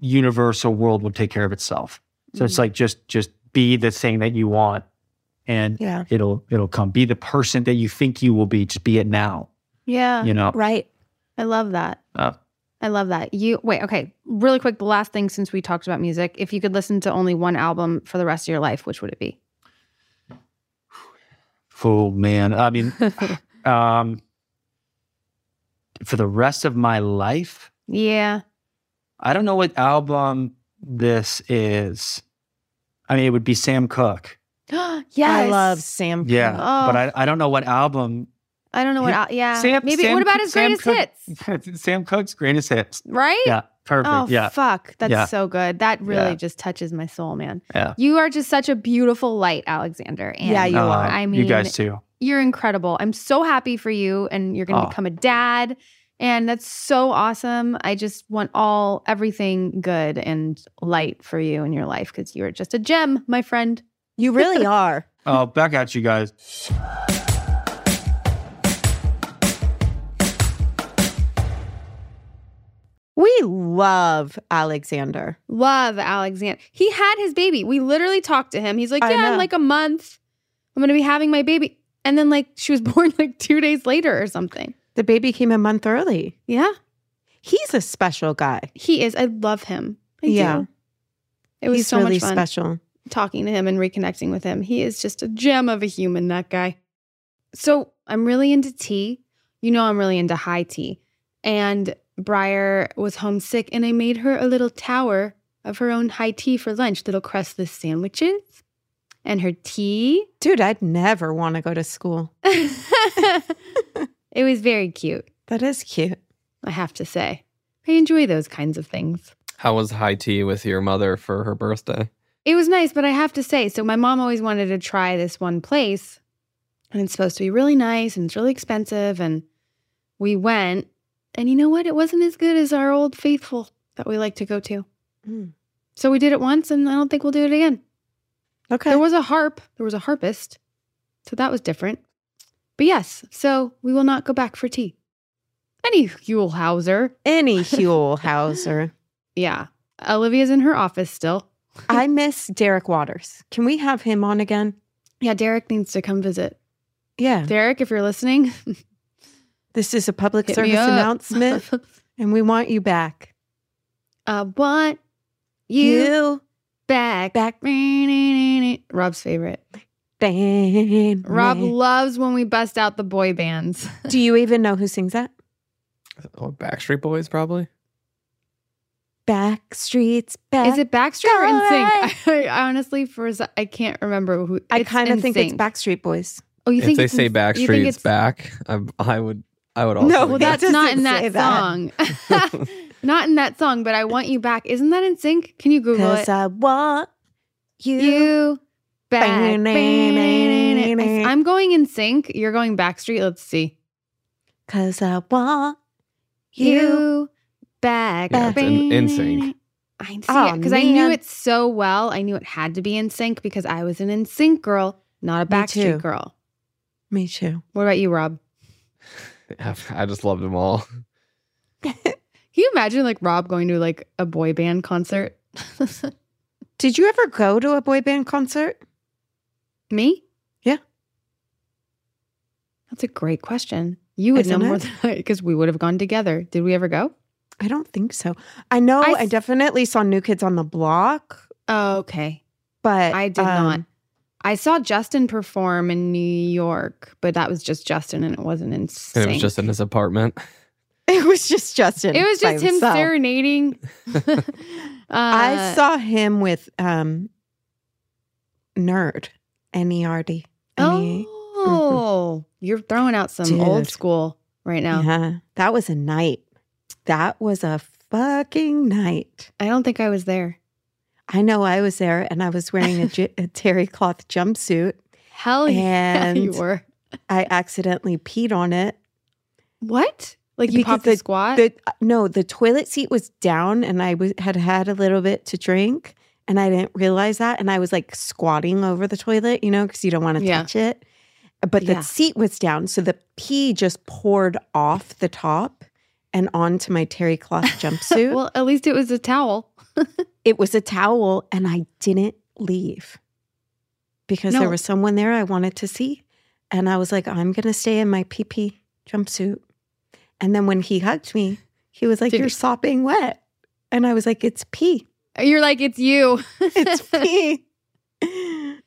S5: universal world will take care of itself. So it's like just just be the thing that you want and
S3: Yeah.
S5: it'll it'll come. Be the person that you think you will be. Just be it now.
S1: Yeah.
S5: You know.
S3: Right.
S1: I love that.
S5: Uh,
S1: I love that. You wait, okay. Really quick, the last thing since we talked about music, if you could listen to only one album for the rest of your life, which would it be?
S5: oh man. I mean, um, for the rest of my life,
S1: Yeah.
S5: I don't know what album this is. I mean, it would be Sam Cooke.
S1: yes.
S3: I love Sam.
S5: Yeah,
S1: Oh.
S5: but I, I don't know what album.
S1: I don't know what.
S5: Yeah.
S1: al- Yeah.
S5: Sam-
S1: Maybe.
S5: Sam
S1: what about his
S5: Sam
S1: greatest
S5: Cooke-
S1: hits?
S5: Sam Cooke's greatest hits.
S1: Right.
S5: Yeah, perfect.
S1: Oh
S5: yeah,
S1: fuck, that's
S5: Yeah.
S1: so good. That really
S5: Yeah.
S1: just touches my soul, man.
S5: yeah.
S1: You are just such a beautiful light, Alexander. And
S3: Yeah, you
S5: Uh,
S3: are.
S1: I mean,
S5: you guys too.
S1: you're incredible. I'm so happy for you, and you're going to
S5: Oh.
S1: become a dad, and that's so awesome. I just want all everything good and light for you in your life because you're just a gem, my friend.
S3: You really are.
S5: Oh, back at you guys.
S3: We love Alexander.
S1: Love Alexander. He had his baby. We literally talked to him. He's like, "Yeah, in like a month, I'm going to be having my baby." And then like she was born like two days later or something.
S3: The baby came a month early.
S1: Yeah,
S3: He's a special guy.
S1: he is. I love him. I
S3: Yeah.
S1: do. It was
S3: He's
S1: so
S3: really
S1: much fun.
S3: special.
S1: talking to him and reconnecting with him. He is just a gem of a human, that guy. So I'm really into tea. You know, I'm really into high tea. And Briar was homesick, and I made her a little tower of her own high tea for lunch, little crustless sandwiches and her tea.
S3: Dude, I'd never want to go to school.
S1: it was very cute,
S3: That is cute.
S1: I have to say. I enjoy those kinds of things.
S2: How was high tea with your mother for her birthday?
S1: It was nice, but I have to say, so my mom always wanted to try this one place, and it's supposed to be really nice and it's really expensive. And we went, and you know what? It wasn't as good as our old faithful that we like to go to.
S3: Mm.
S1: So we did it once, and I don't think we'll do it again.
S3: Okay.
S1: There was a harp, there was a harpist, so that was different. But yes, so we will not go back for tea. Any Huell Howser.
S3: Any Huell Howser.
S1: Yeah. Olivia's in her office still.
S3: I miss Derek Waters. Can we have him on again?
S1: Yeah, Derek needs to come visit.
S3: Yeah.
S1: Derek, if you're listening,
S3: This is a public
S1: Hit
S3: service announcement, and we want you back.
S1: I want you, back.
S3: back.
S1: Rob's favorite.
S3: Bang,
S1: Rob loves when we bust out the boy bands.
S3: Do you even know who sings that?
S2: Oh, Backstreet Boys, probably.
S3: Back streets back.
S1: Is it Backstreet or
S3: Go
S1: NSYNC? I, honestly, for a I can't remember who.
S3: I kind of think it's Backstreet Boys.
S1: Oh, you
S2: if
S1: think
S2: they say
S1: in- you
S2: Backstreet, it's back. I, I would. I would also.
S3: No,
S1: Well,
S3: It
S1: that's not in
S3: doesn't
S1: that,
S3: that.
S1: song. not in that song, but I want you back. Isn't that NSYNC? Can you Google
S3: Because
S1: it?
S3: I want you.
S1: you back. I'm going NSYNC. You're going Backstreet. Let's see.
S3: Because I want you.
S1: You back.
S3: Yeah,
S2: it's in- in sync.
S1: I see
S3: Oh,
S1: it because I knew it so well. I knew it had to be NSYNC because I was an NSYNC girl, not a Backstreet girl.
S3: Me too.
S1: What about you, Rob?
S2: I just loved them all.
S1: Can you imagine like Rob going to like a boy band concert?
S3: Did you ever go to a boy band concert?
S1: Me?
S3: Yeah.
S1: That's a great question. You would
S3: Isn't
S1: know more
S3: it?
S1: than I because we would have gone together. Did we ever go?
S3: I don't think so. I know
S1: I
S3: definitely saw New Kids on the Block,
S1: Oh, okay.
S3: but
S1: I did
S3: um,
S1: not. I saw Justin perform in New York, but that was just Justin and it wasn't in
S2: And
S1: sync.
S2: it was just in his apartment.
S3: It was just Justin.
S1: It was
S3: by
S1: just him
S3: himself.
S1: serenading. uh,
S3: I saw him with um Nerd. N E R D.
S1: Oh, you're throwing out some old school right now.
S3: Yeah. That was a night. That was a fucking night.
S1: I don't think I was there.
S3: I know I was there and I was wearing a, j- a terry cloth jumpsuit.
S1: Hell yeah, you
S3: And-
S1: were.
S3: I accidentally peed on it.
S1: What? Like you
S3: Because
S1: popped the squat?
S3: The, uh, no, the toilet seat was down and I was, had had a little bit to drink and I didn't realize that. And I was like squatting over the toilet, you know, because you don't want to
S1: Yeah.
S3: touch it. But the
S1: Yeah.
S3: seat was down. So the pee just poured off the top and onto my terry cloth jumpsuit.
S1: well, at least it was a towel.
S3: it was a towel and I didn't leave. because
S1: No.
S3: there was someone there I wanted to see. And I was like, I'm going to stay in my pee pee jumpsuit. And then when he hugged me, he was like,
S1: Did-
S3: You're sopping wet. And I was like, It's pee.
S1: You're like, it's you.
S3: It's pee.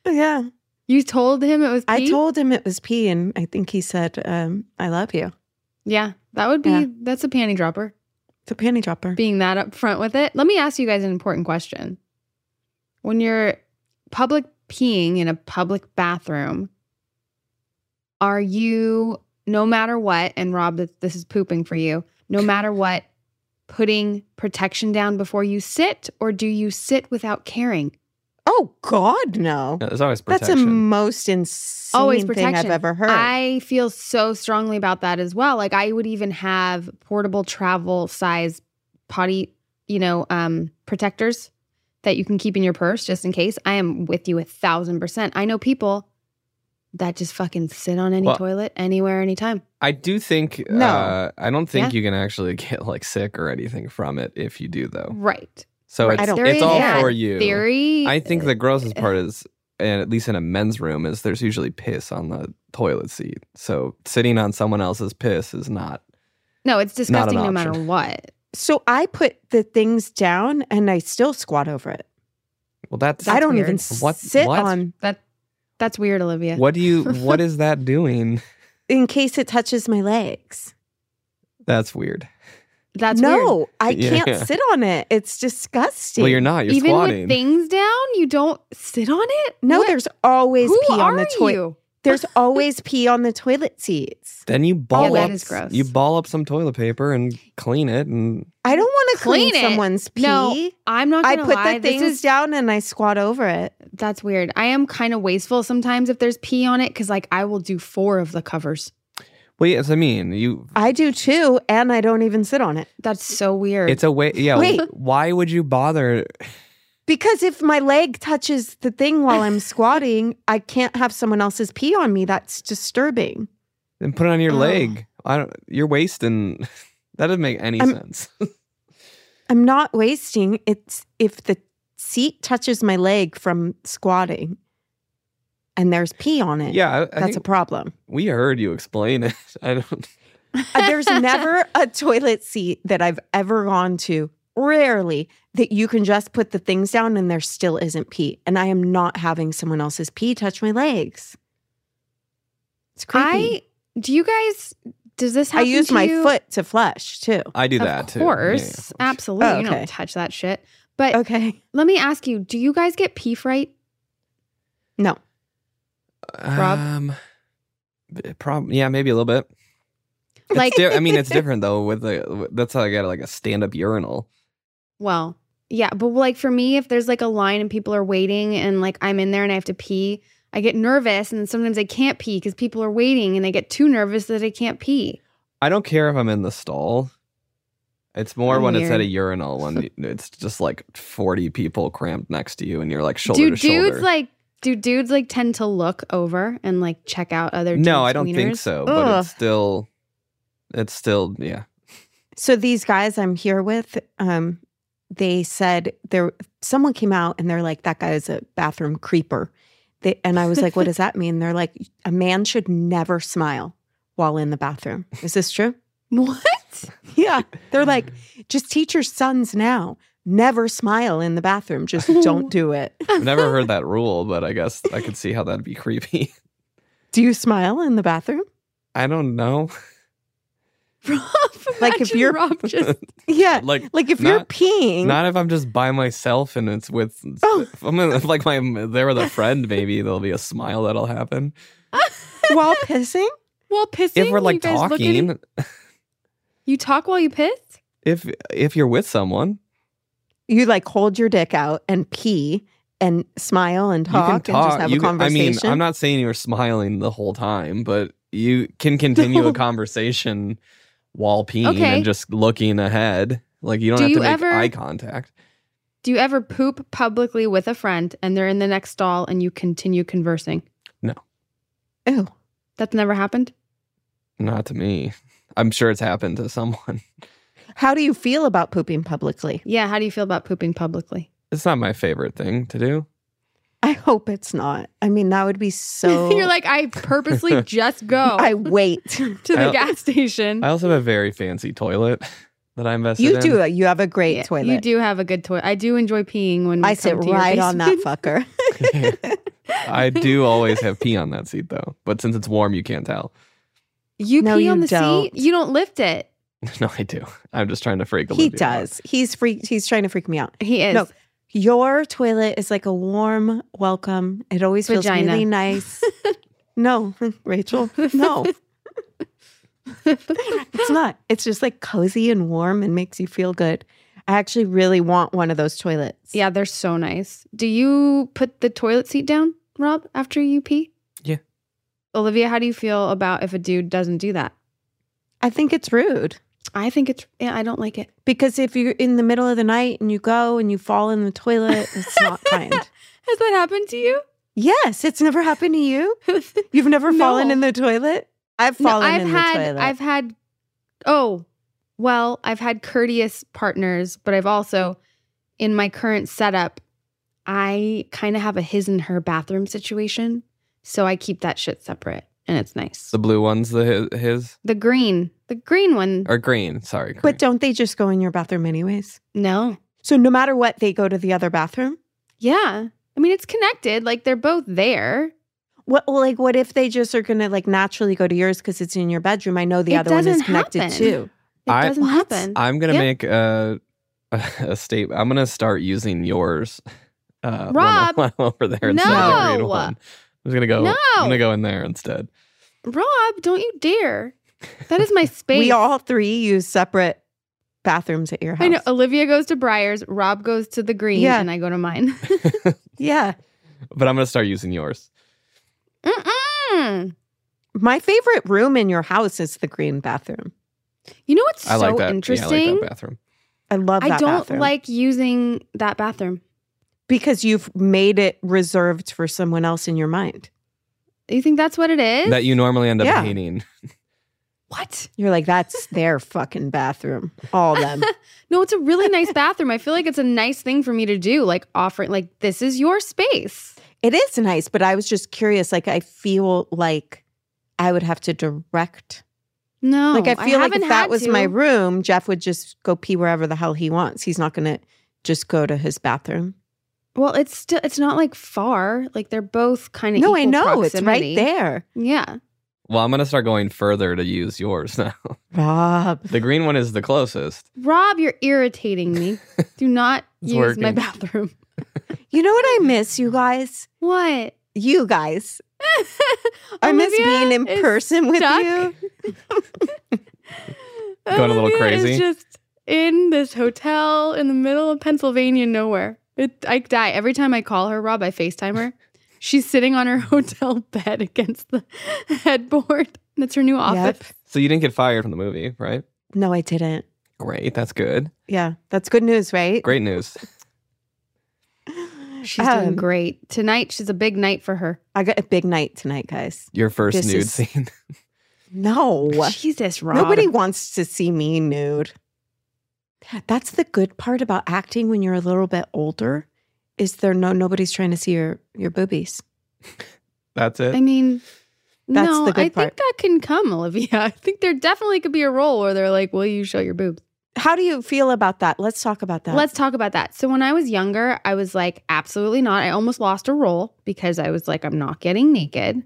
S3: yeah.
S1: you told him it was
S3: I told him it was pee. And I think he said, um, I love you.
S1: Yeah, that would be,
S3: Yeah.
S1: that's a panty dropper.
S3: It's a panty dropper.
S1: being that upfront with it. Let me ask you guys an important question. When you're public peeing in a public bathroom, are you, no matter what, and Rob, this is pooping for you, no matter what, putting protection down before you sit, or do you sit without caring?
S3: Oh, God, no.
S2: Yeah, There's always
S3: That's the most insane
S1: Always
S3: thing
S1: protection.
S3: I've ever heard.
S1: I feel so strongly about that as well. Like I would even have portable travel size potty, you know, um, protectors that you can keep in your purse just in case. I am with you a thousand percent. I know people that just fucking sit on any
S2: Well-
S1: toilet anywhere, anytime.
S2: I do think.
S3: No.
S2: Uh, I don't think
S1: Yeah.
S2: you can actually get like sick or anything from it if you do though.
S1: Right.
S2: So
S3: Right.
S2: it's,
S3: I don't-
S2: it's all
S1: that
S2: for you.
S1: Theory.
S2: I think the grossest part is, and at least in a men's room, is there's usually piss on the toilet seat. So sitting on someone else's piss is not.
S1: no, it's disgusting no matter what.
S3: so I put the things down and I still squat over it.
S2: Well, that's.
S3: I don't
S1: weird.
S3: even
S2: What-
S3: sit
S2: what?
S3: on
S1: That that's weird, Olivia.
S2: What do you? What is that doing?
S3: in case it touches my legs.
S2: That's weird.
S1: That's weird.
S3: no, I can't sit on it. It's disgusting.
S2: Well, you're not. You're
S1: Even
S2: squatting.
S1: with things down, you don't sit on it.
S3: No,
S1: What?
S3: there's always
S1: Who
S3: pee on the toilet. There's always pee on the toilet seats.
S2: then you ball
S1: Yeah,
S2: up.
S1: that is gross.
S2: You ball up some toilet paper and clean it, and
S3: I don't want to clean,
S1: Clean
S3: someone's pee.
S1: No, I'm not
S3: I
S1: gonna
S3: put
S1: lie.
S3: the things
S1: is
S3: down and I squat over it.
S1: that's weird. I am kind of wasteful sometimes if there's pee on it because like I will do four of the covers.
S2: well, yes, I mean, you.
S3: I do too, and I don't even sit on it.
S1: That's so weird.
S2: It's a way. Yeah.
S3: Wait.
S2: Why would you bother?
S3: Because if my leg touches the thing while I'm squatting, I can't have someone else's pee on me. That's disturbing.
S2: Then put it on your
S1: Oh.
S2: leg. I don't. You're wasting. That doesn't make any
S3: I'm-
S2: sense.
S3: I'm not wasting. It's if the seat touches my leg from squatting and there's pee on it.
S2: yeah, I, I
S3: That's a problem.
S2: we heard you explain it. I don't.
S3: Uh, There's never a toilet seat that I've ever gone to, rarely, that you can just put the things down and there still isn't pee. And I am not having someone else's pee touch my legs. It's creepy.
S1: I do you guys does this
S3: have
S1: I,
S3: use
S1: to
S3: my
S1: you?
S3: foot to flush too.
S2: I do that too. Of
S1: course,
S2: yeah.
S1: absolutely.
S3: Oh,
S1: You don't touch that shit. But
S3: Okay.
S1: let me ask you: Do you guys get pee fright?
S3: No.
S1: Rob?
S2: Um, prob- yeah, maybe a little bit. It's
S1: Like-
S2: di- I mean, it's different though. With the that's how I got like a stand up urinal.
S1: Well, yeah, but like for me, if there's like a line and people are waiting and like I'm in there and I have to pee, I get nervous and sometimes I can't pee because people are waiting and I get too nervous that I can't pee.
S2: I don't care if I'm in the stall. It's more when it's at a urinal when it's just like 40 people cramped next to you and you're like shoulder
S1: do
S2: to
S1: dudes
S2: shoulder.
S1: like do dudes like tend to look over and like check out other dudes'
S2: no, I don't think
S1: wieners?
S2: so. But it's still, it's still, yeah.
S3: So these guys I'm here with, um, they said there someone came out and they're like, that guy is a bathroom creeper. They, and I was like, what does that mean? They're like, a man should never smile while in the bathroom. Is this true?
S1: What?
S3: Yeah. They're like, just teach your sons now. Never smile in the bathroom. Just don't do it.
S2: I've never heard that rule, but I guess I could see how that'd be creepy.
S3: Do you smile in the bathroom?
S2: I don't know.
S1: Rob,
S3: Like if you're-
S1: Rob just
S3: Yeah.
S2: like,
S3: Like if you're peeing.
S2: not if I'm just by myself and it's with,
S3: Oh.
S2: I'm in, if like my, there with a friend, maybe there'll be a smile that'll happen.
S3: while pissing?
S1: while pissing.
S2: If we're like
S1: guys look at
S2: talking,
S1: you talk while you piss.
S2: if if you're with someone,
S3: You like hold your dick out and pee and smile and
S2: you
S3: talk, and just have
S2: you
S3: a
S2: can- I mean, I'm not saying you're smiling the whole time, but you can continue a conversation while peeing
S1: Okay.
S2: and just looking ahead. Like you don't
S1: Do
S2: have
S1: you
S2: to make
S1: ever-
S2: eye contact.
S1: Do you ever poop publicly with a friend and they're in the next stall and you continue conversing? No.
S3: Ew.
S1: That's never happened.
S2: Not to me. I'm sure it's happened to someone.
S3: How do you feel about pooping publicly?
S1: Yeah. How do you feel about pooping publicly?
S2: It's not my favorite thing to do.
S3: I hope it's not. I mean, that would be so.
S1: You're like, I purposely just go
S3: I wait.
S1: to the
S2: I-
S1: gas station.
S2: I also have a very fancy toilet that I invested
S3: You
S2: in.
S3: You do. You have a great
S1: Yeah,
S3: toilet.
S1: You do have a good toilet. I do enjoy peeing when we
S3: I
S1: come
S3: sit
S1: to your
S3: right on that fucker.
S2: I do always have pee on that seat though, but since it's warm, you can't tell.
S1: You
S3: No,
S1: pee
S3: you
S1: on the
S3: don't.
S1: seat. You don't lift it.
S2: no, I do. I'm just trying to freak.
S3: he
S2: Olivia out.
S3: does. He's freak. He's trying to freak me out.
S1: He is.
S3: No. Your toilet is like a warm welcome. It always feels
S1: Vagina.
S3: really nice. no, Rachel. No. it's not. It's just like cozy and warm and makes you feel good. I actually really want one of those toilets.
S1: Yeah, they're so nice. Do you put the toilet seat down, Rob, after you pee?
S2: Yeah.
S1: Olivia, how do you feel about if a dude doesn't do that?
S3: I think it's rude
S1: I think it's yeah, I don't like it.
S3: because if you're in the middle of the night and you go and you fall in the toilet, it's not kind.
S1: Has that happened to you?
S3: Yes, it's never happened to you. You've never fallen in the toilet? I've
S1: No,
S3: fallen
S1: I've
S3: in
S1: had
S3: the toilet.
S1: I've had oh, well, I've had courteous partners, but I've also in my current setup, I kind of have a his and her bathroom situation. So I keep that shit separate and it's nice.
S2: The blue one's the his, his
S1: The green, the green one.
S2: or green. Sorry, green.
S3: but don't they just go in your bathroom anyways?
S1: No.
S3: So no matter what, they go to the other bathroom?
S1: Yeah. I mean, it's connected. Like they're both there.
S3: What well, like what if they just are gonna like naturally go to yours because it's in your bedroom? I know the
S1: It
S3: other one is connected
S1: happen.
S3: too.
S1: It
S2: I-
S1: doesn't
S3: What?
S1: happen.
S2: I'm gonna
S1: Yeah.
S2: make a, a a statement. I'm gonna start using yours. Uh, when
S1: Rob,
S2: I'm over there instead of the green
S1: no.
S2: one. I'm just gonna go.
S1: No.
S2: I'm gonna go in there instead.
S1: Rob, don't you dare. That is my space.
S3: We all three use separate bathrooms at your house.
S1: I know. Olivia goes to Briar's, Rob goes to the green,
S3: Yeah.
S1: and I go to mine.
S3: Yeah.
S2: But I'm gonna start using yours.
S1: Mm-mm.
S3: My favorite room in your house is the green bathroom.
S1: You know what's
S2: I
S1: so
S2: like that.
S1: interesting?
S2: Yeah, I like that bathroom.
S3: I love
S1: I don't
S3: bathroom.
S1: like using that bathroom.
S3: because you've made it reserved for someone else in your mind.
S1: You think that's what it is?
S2: That you normally end up
S3: Yeah.
S2: hating.
S1: What?
S3: You're like, that's their fucking bathroom. All them.
S1: No, it's a really nice bathroom. I feel like it's a nice thing for me to do, like offering, like this is your space.
S3: It is nice, but I was just curious. Like, I feel like I would have to direct.
S1: No,
S3: like, I feel like if that was
S1: to.
S3: my room, Jeff would just go pee wherever the hell he wants. He's not going to just go to his bathroom.
S1: Well, it's still it's not like far. Like they're both kind of
S3: No, I know. It's right there.
S1: Yeah.
S2: Well, I'm gonna start going further to use yours now.
S3: Rob.
S2: the green one is the closest.
S1: Rob, you're irritating me. Do not
S2: It's
S1: use my bathroom.
S3: You know what I miss, you guys?
S1: What?
S3: You guys. I miss being in
S1: is
S3: person with
S1: stuck.
S3: you.
S2: Going a little
S1: Olivia is
S2: crazy?
S1: just in this hotel in the middle of Pennsylvania, nowhere. It, I die every time I call her. Rob, I Facetime her. She's sitting on her hotel bed against the headboard. And it's her new office.
S3: Yep.
S2: So you didn't get fired from the movie, right?
S3: No, I didn't.
S2: Great. That's good.
S3: Yeah, that's good news, right?
S2: Great news.
S1: She's doing
S3: Um,
S1: great. Tonight, she's a big night for her.
S3: I got a big night tonight, guys.
S2: Your first
S3: This
S2: nude
S3: is-
S2: scene.
S3: No.
S1: Jesus, Rob.
S3: Nobody wants to see me nude. That's the good part about acting when you're a little bit older is there no nobody's trying to see your your boobies.
S2: That's it.
S1: I mean,
S3: That's
S1: no,
S3: the good
S1: I
S3: part.
S1: think that can come, Olivia. I think there definitely could be a role where they're like, "Will you show your boobs?"
S3: How do you feel about that? Let's talk about that.
S1: Let's talk about that. So when I was younger, I was like, absolutely not. I almost lost a role because I was like, I'm not getting naked.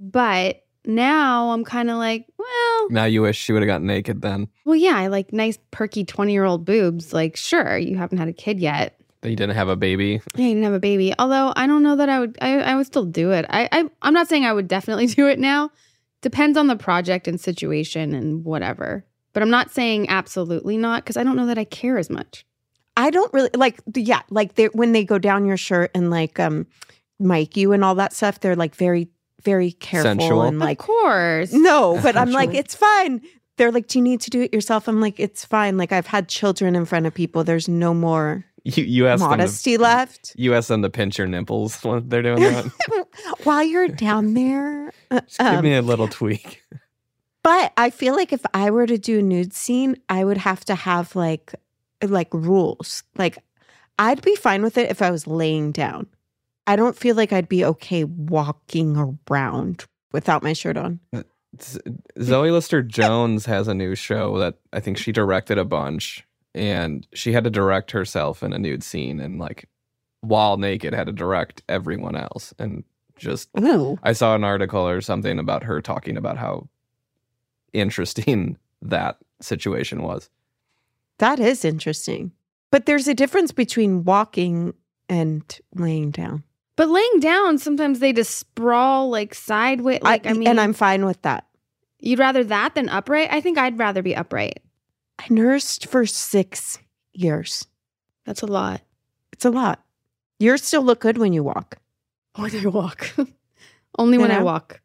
S1: But now I'm kind of like, well,
S2: now you wish she would have gotten naked then.
S1: well, yeah, I like nice, perky 20 year old boobs. Like, sure, you haven't had a kid yet.
S2: That you didn't have a baby.
S1: Yeah, you didn't have a baby. Although I don't know that I would, I, I would still do it. I, I, I'm not saying I would definitely do it now. Depends on the project and situation and whatever. But I'm not saying absolutely not because I don't know that I care as much.
S3: I don't really like yeah, like they when they go down your shirt and like um mic you and all that stuff, they're like very very careful
S2: Sensual.
S3: and like
S1: of course.
S3: No, but I'm like, it's fine. They're like, do you need to do it yourself? I'm like, it's fine. Like I've had children in front of people. There's no more
S2: You, you asked them
S3: modesty
S2: to,
S3: left.
S2: You asked them to pinch your nipples when they're doing that.
S3: While you're down there. uh,
S2: Just give
S3: um,
S2: me a little tweak.
S3: but I feel like if I were to do a nude scene, I would have to have like like rules. Like I'd be fine with it if I was laying down. I don't feel like I'd be okay walking around without my shirt on.
S2: Zoe Lister Jones has a new show that I think she directed a bunch, and she had to direct herself in a nude scene, and like while naked, had to direct everyone else, and just
S3: Ooh.
S2: I saw an article or something about her talking about how interesting that situation was.
S3: That is interesting. But there's a difference between walking and laying down.
S1: But laying down, sometimes they just sprawl like sideways. Like I, mean,
S3: and I'm fine with that.
S1: you'd rather that than upright. I think I'd rather be upright.
S3: I nursed for six years.
S1: That's a lot.
S3: It's a lot. You still look good when you walk.
S1: Oh, when I walk, only when I walk.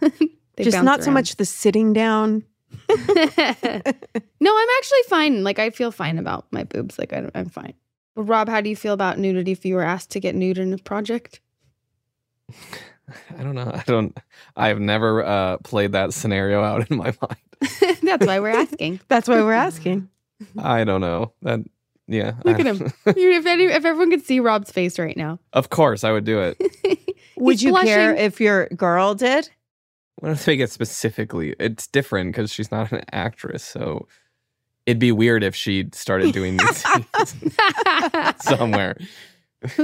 S1: They
S3: Just not so much the sitting down.
S1: no, I'm actually fine. Like I feel fine about my boobs. Like I, I'm fine. But Rob, how do you feel about nudity if you were asked to get nude in a project?
S2: I don't know. I don't. I've never uh, played that scenario out in my mind.
S1: That's why we're asking.
S3: That's why we're asking.
S2: I don't know. That yeah.
S1: Look
S2: I-
S1: at him. If, any, if everyone could see Rob's face right now,
S2: of course, I would do it.
S3: Would
S1: He's
S3: you care if your girl did?
S2: When I think it specifically, it's different because she's not an actress. So it'd be weird if she started doing these somewhere.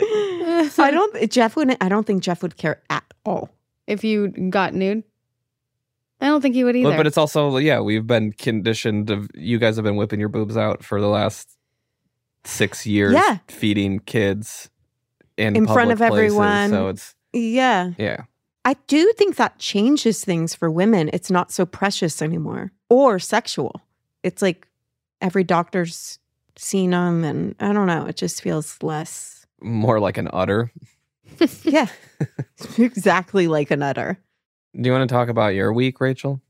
S3: I don't. Jeff wouldn't. I don't think Jeff would care at all.
S1: if you got nude, I don't think he would either.
S2: But, but it's also yeah, we've been conditioned of you guys have been whipping your boobs out for the last six years,
S3: Yeah.
S2: feeding kids in
S3: In front of
S2: places,
S3: everyone.
S2: So it's
S3: Yeah,
S2: yeah,
S3: I do think that changes things for women. It's not so precious anymore or sexual. It's like every doctor's seen them, and I don't know. It just feels less.
S2: more like an udder.
S3: Yeah, exactly like an nutter.
S2: Do you want to talk about your week, Rachel?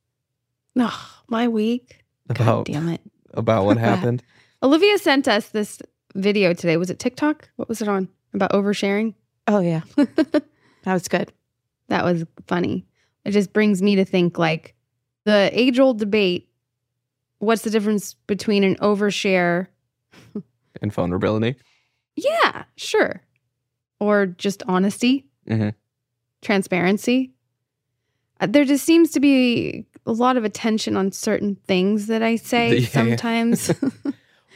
S1: oh, my week. God
S2: About
S1: damn it.
S2: about what happened?
S1: Olivia sent us this video today. Was it TikTok? What was it on? About oversharing?
S3: Oh yeah, that was good.
S1: That was funny. It just brings me to think like the age old debate what's the difference between an overshare?
S2: In vulnerability.
S1: Yeah, sure. Or just honesty,
S2: Mhm.
S1: transparency. Uh, There just seems to be a lot of attention on certain things that I say
S2: Yeah,
S1: sometimes.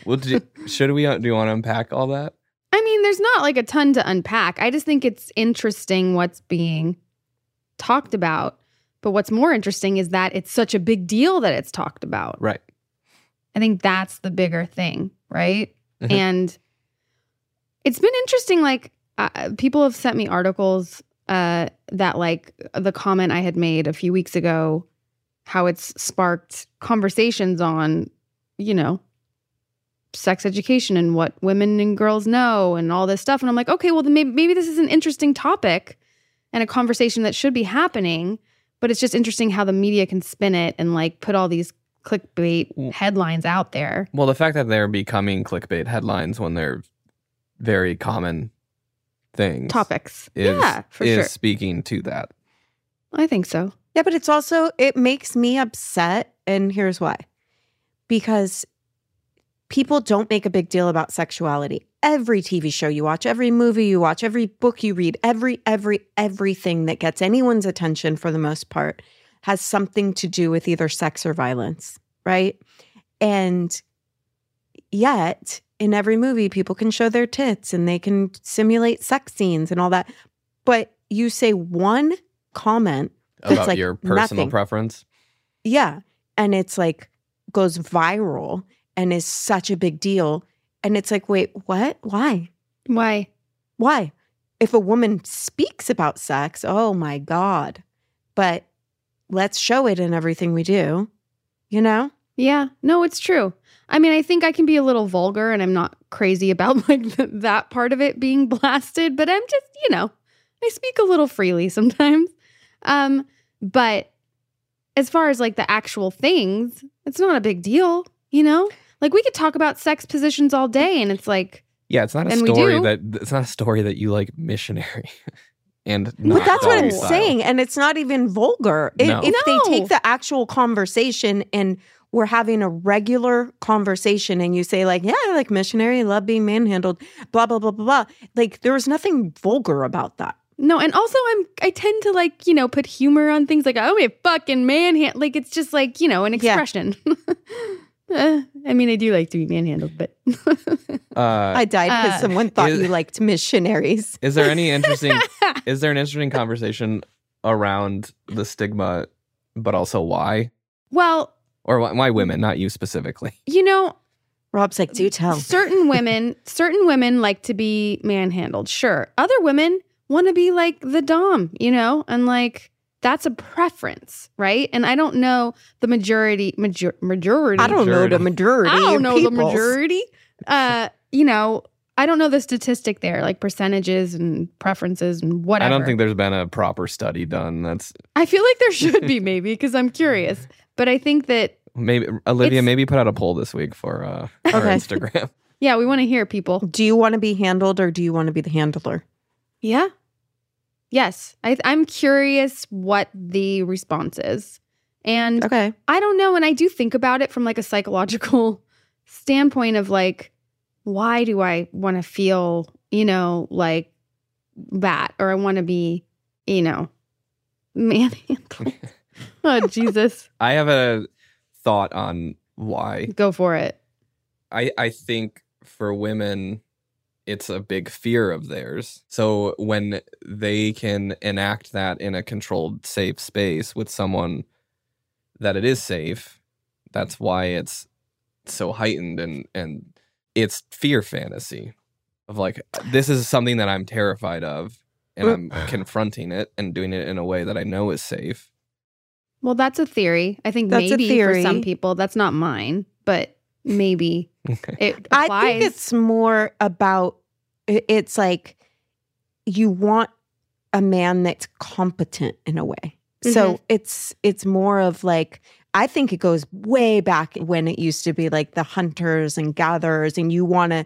S2: Well, do should we? uh, Do you want to unpack all that?
S1: I mean, there's not like a ton to unpack. I just think it's interesting what's being talked about. But what's more interesting is that it's such a big deal that it's talked about.
S2: Right.
S1: I think that's the bigger thing, right?
S2: Mhm.
S1: And it's been interesting. Like, uh, people have sent me articles uh, that, like, the comment I had made a few weeks ago, how it's sparked conversations on, you know, sex education and what women and girls know and all this stuff. And I'm like, okay, well, then maybe, maybe this is an interesting topic and a conversation that should be happening. But it's just interesting how the media can spin it and like put all these clickbait headlines out there.
S2: Well, the fact that they're becoming clickbait headlines when they're very common things
S1: Topics.
S2: is,
S1: yeah, for
S2: is
S1: sure.
S2: speaking to that.
S1: I think so.
S3: Yeah, but it's also it makes me upset, and here's why. Because people don't make a big deal about sexuality. Every TV show you watch, every movie you watch, every book you read, every every everything that gets anyone's attention for the most part has something to do with either sex or violence, right? And yet, in every movie people can show their tits and they can simulate sex scenes and all that. But you say one comment That's
S2: About
S3: like
S2: your personal
S3: nothing.
S2: preference.
S3: yeah. And it's like goes viral and is such a big deal. And it's like, wait, what? Why?
S1: Why?
S3: Why? If a woman speaks about sex, oh my God. But let's show it in everything we do, you know?
S1: Yeah, no, it's true. I mean, I think I can be a little vulgar and I'm not crazy about like th- that part of it being blasted, but I'm just, you know, I speak a little freely sometimes. Um, but as far as like the actual things, it's not a big deal, you know? Like we could talk about sex positions all day and it's like,
S2: Yeah, it's not a story that it's not a story that you like missionary. and not
S3: but that's what I'm
S2: style.
S3: saying. And it's not even vulgar. If,
S2: No.
S3: if
S1: No.
S3: they take the actual conversation and we're having a regular conversation and you say like, yeah, I like missionary, love being manhandled, blah blah blah blah blah. Like there was nothing vulgar about that.
S1: No, and also I'm I tend to like, you know, put humor on things like oh, we fucking manhand like it's just like, you know, an
S3: Yeah.
S1: expression. Uh, I mean, I do like to be manhandled, but
S2: Uh,
S3: I died because
S1: uh,
S3: someone thought
S2: is-
S3: you liked missionaries.
S2: is there any interesting? is there an interesting conversation around the stigma, but also why,
S1: well,
S2: or why, why women, not you specifically?
S1: you know,
S3: Rob's like, do tell.
S1: certain women, certain women like to be manhandled. Sure. Other women want to be like the dom, you know? And like that's a preference, right? And I don't know the majority major, majority.
S3: I don't know the majority.
S1: I don't
S3: of
S1: know the majority. Uh, you know, I don't know the statistic there, like percentages and preferences and whatever.
S2: I don't think there's been a proper study done. That's
S1: I feel like there should be maybe because I'm curious. But I think that
S2: maybe Olivia. Maybe put out a poll this week for uh, our
S3: Okay.
S2: Instagram.
S1: yeah, we want to hear people.
S3: Do you want to be handled or do you want to be the handler?
S1: Yeah. Yes. I, I'm curious what the response is. And
S3: Okay.
S1: I don't know. And I do think about it from like a psychological standpoint of like, why do I want to feel, you know, like that? Or I want to be, you know, manhandled. oh, Jesus.
S2: I have a thought on why.
S1: Go for it.
S2: I I think for women it's a big fear of theirs. So when they can enact that in a controlled safe space with someone that it is safe, that's why it's so heightened and and it's fear fantasy of like this is something that I'm terrified of and I'm confronting it and doing it in a way that I know is safe.
S1: Well, that's a theory. I think
S3: That's a
S1: maybe for some people, that's not mine, but maybe
S2: Okay.
S1: It applies.
S3: I think it's more about it's like you want a man that's competent in a way. So mm-hmm. it's it's more of like I think it goes way back when it used to be like the hunters and gatherers and you want to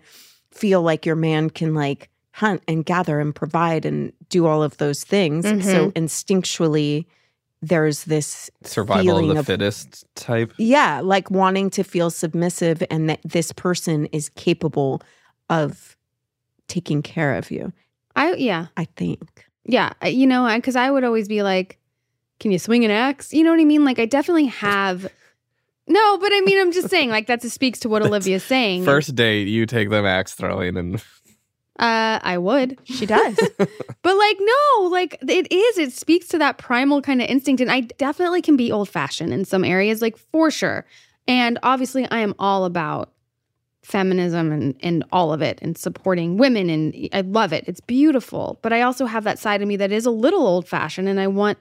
S3: feel like your man can like hunt and gather and provide and do all of those things. So mm-hmm. instinctually there's this
S2: Survival of the
S3: of-
S2: fittest type.
S3: yeah, like wanting to feel submissive and that this person is capable of taking care of you.
S1: I yeah.
S3: I think.
S1: Yeah, you know, because I would always be like, "Can you swing an axe?" You know what I mean? Like, I definitely have. No, but I mean, I'm just saying, like, that speaks to what
S2: That's
S1: Olivia's saying.
S2: First date, you take them axe throwing and
S1: uh, I would,
S3: She does.
S1: but like, no, like, it is. It speaks to that primal kind of instinct, and I definitely can be old fashioned in some areas, like for sure. And obviously, I am all about feminism and and all of it, and supporting women, and I love it. It's beautiful, but I also have that side of me that is a little old fashioned, and I want.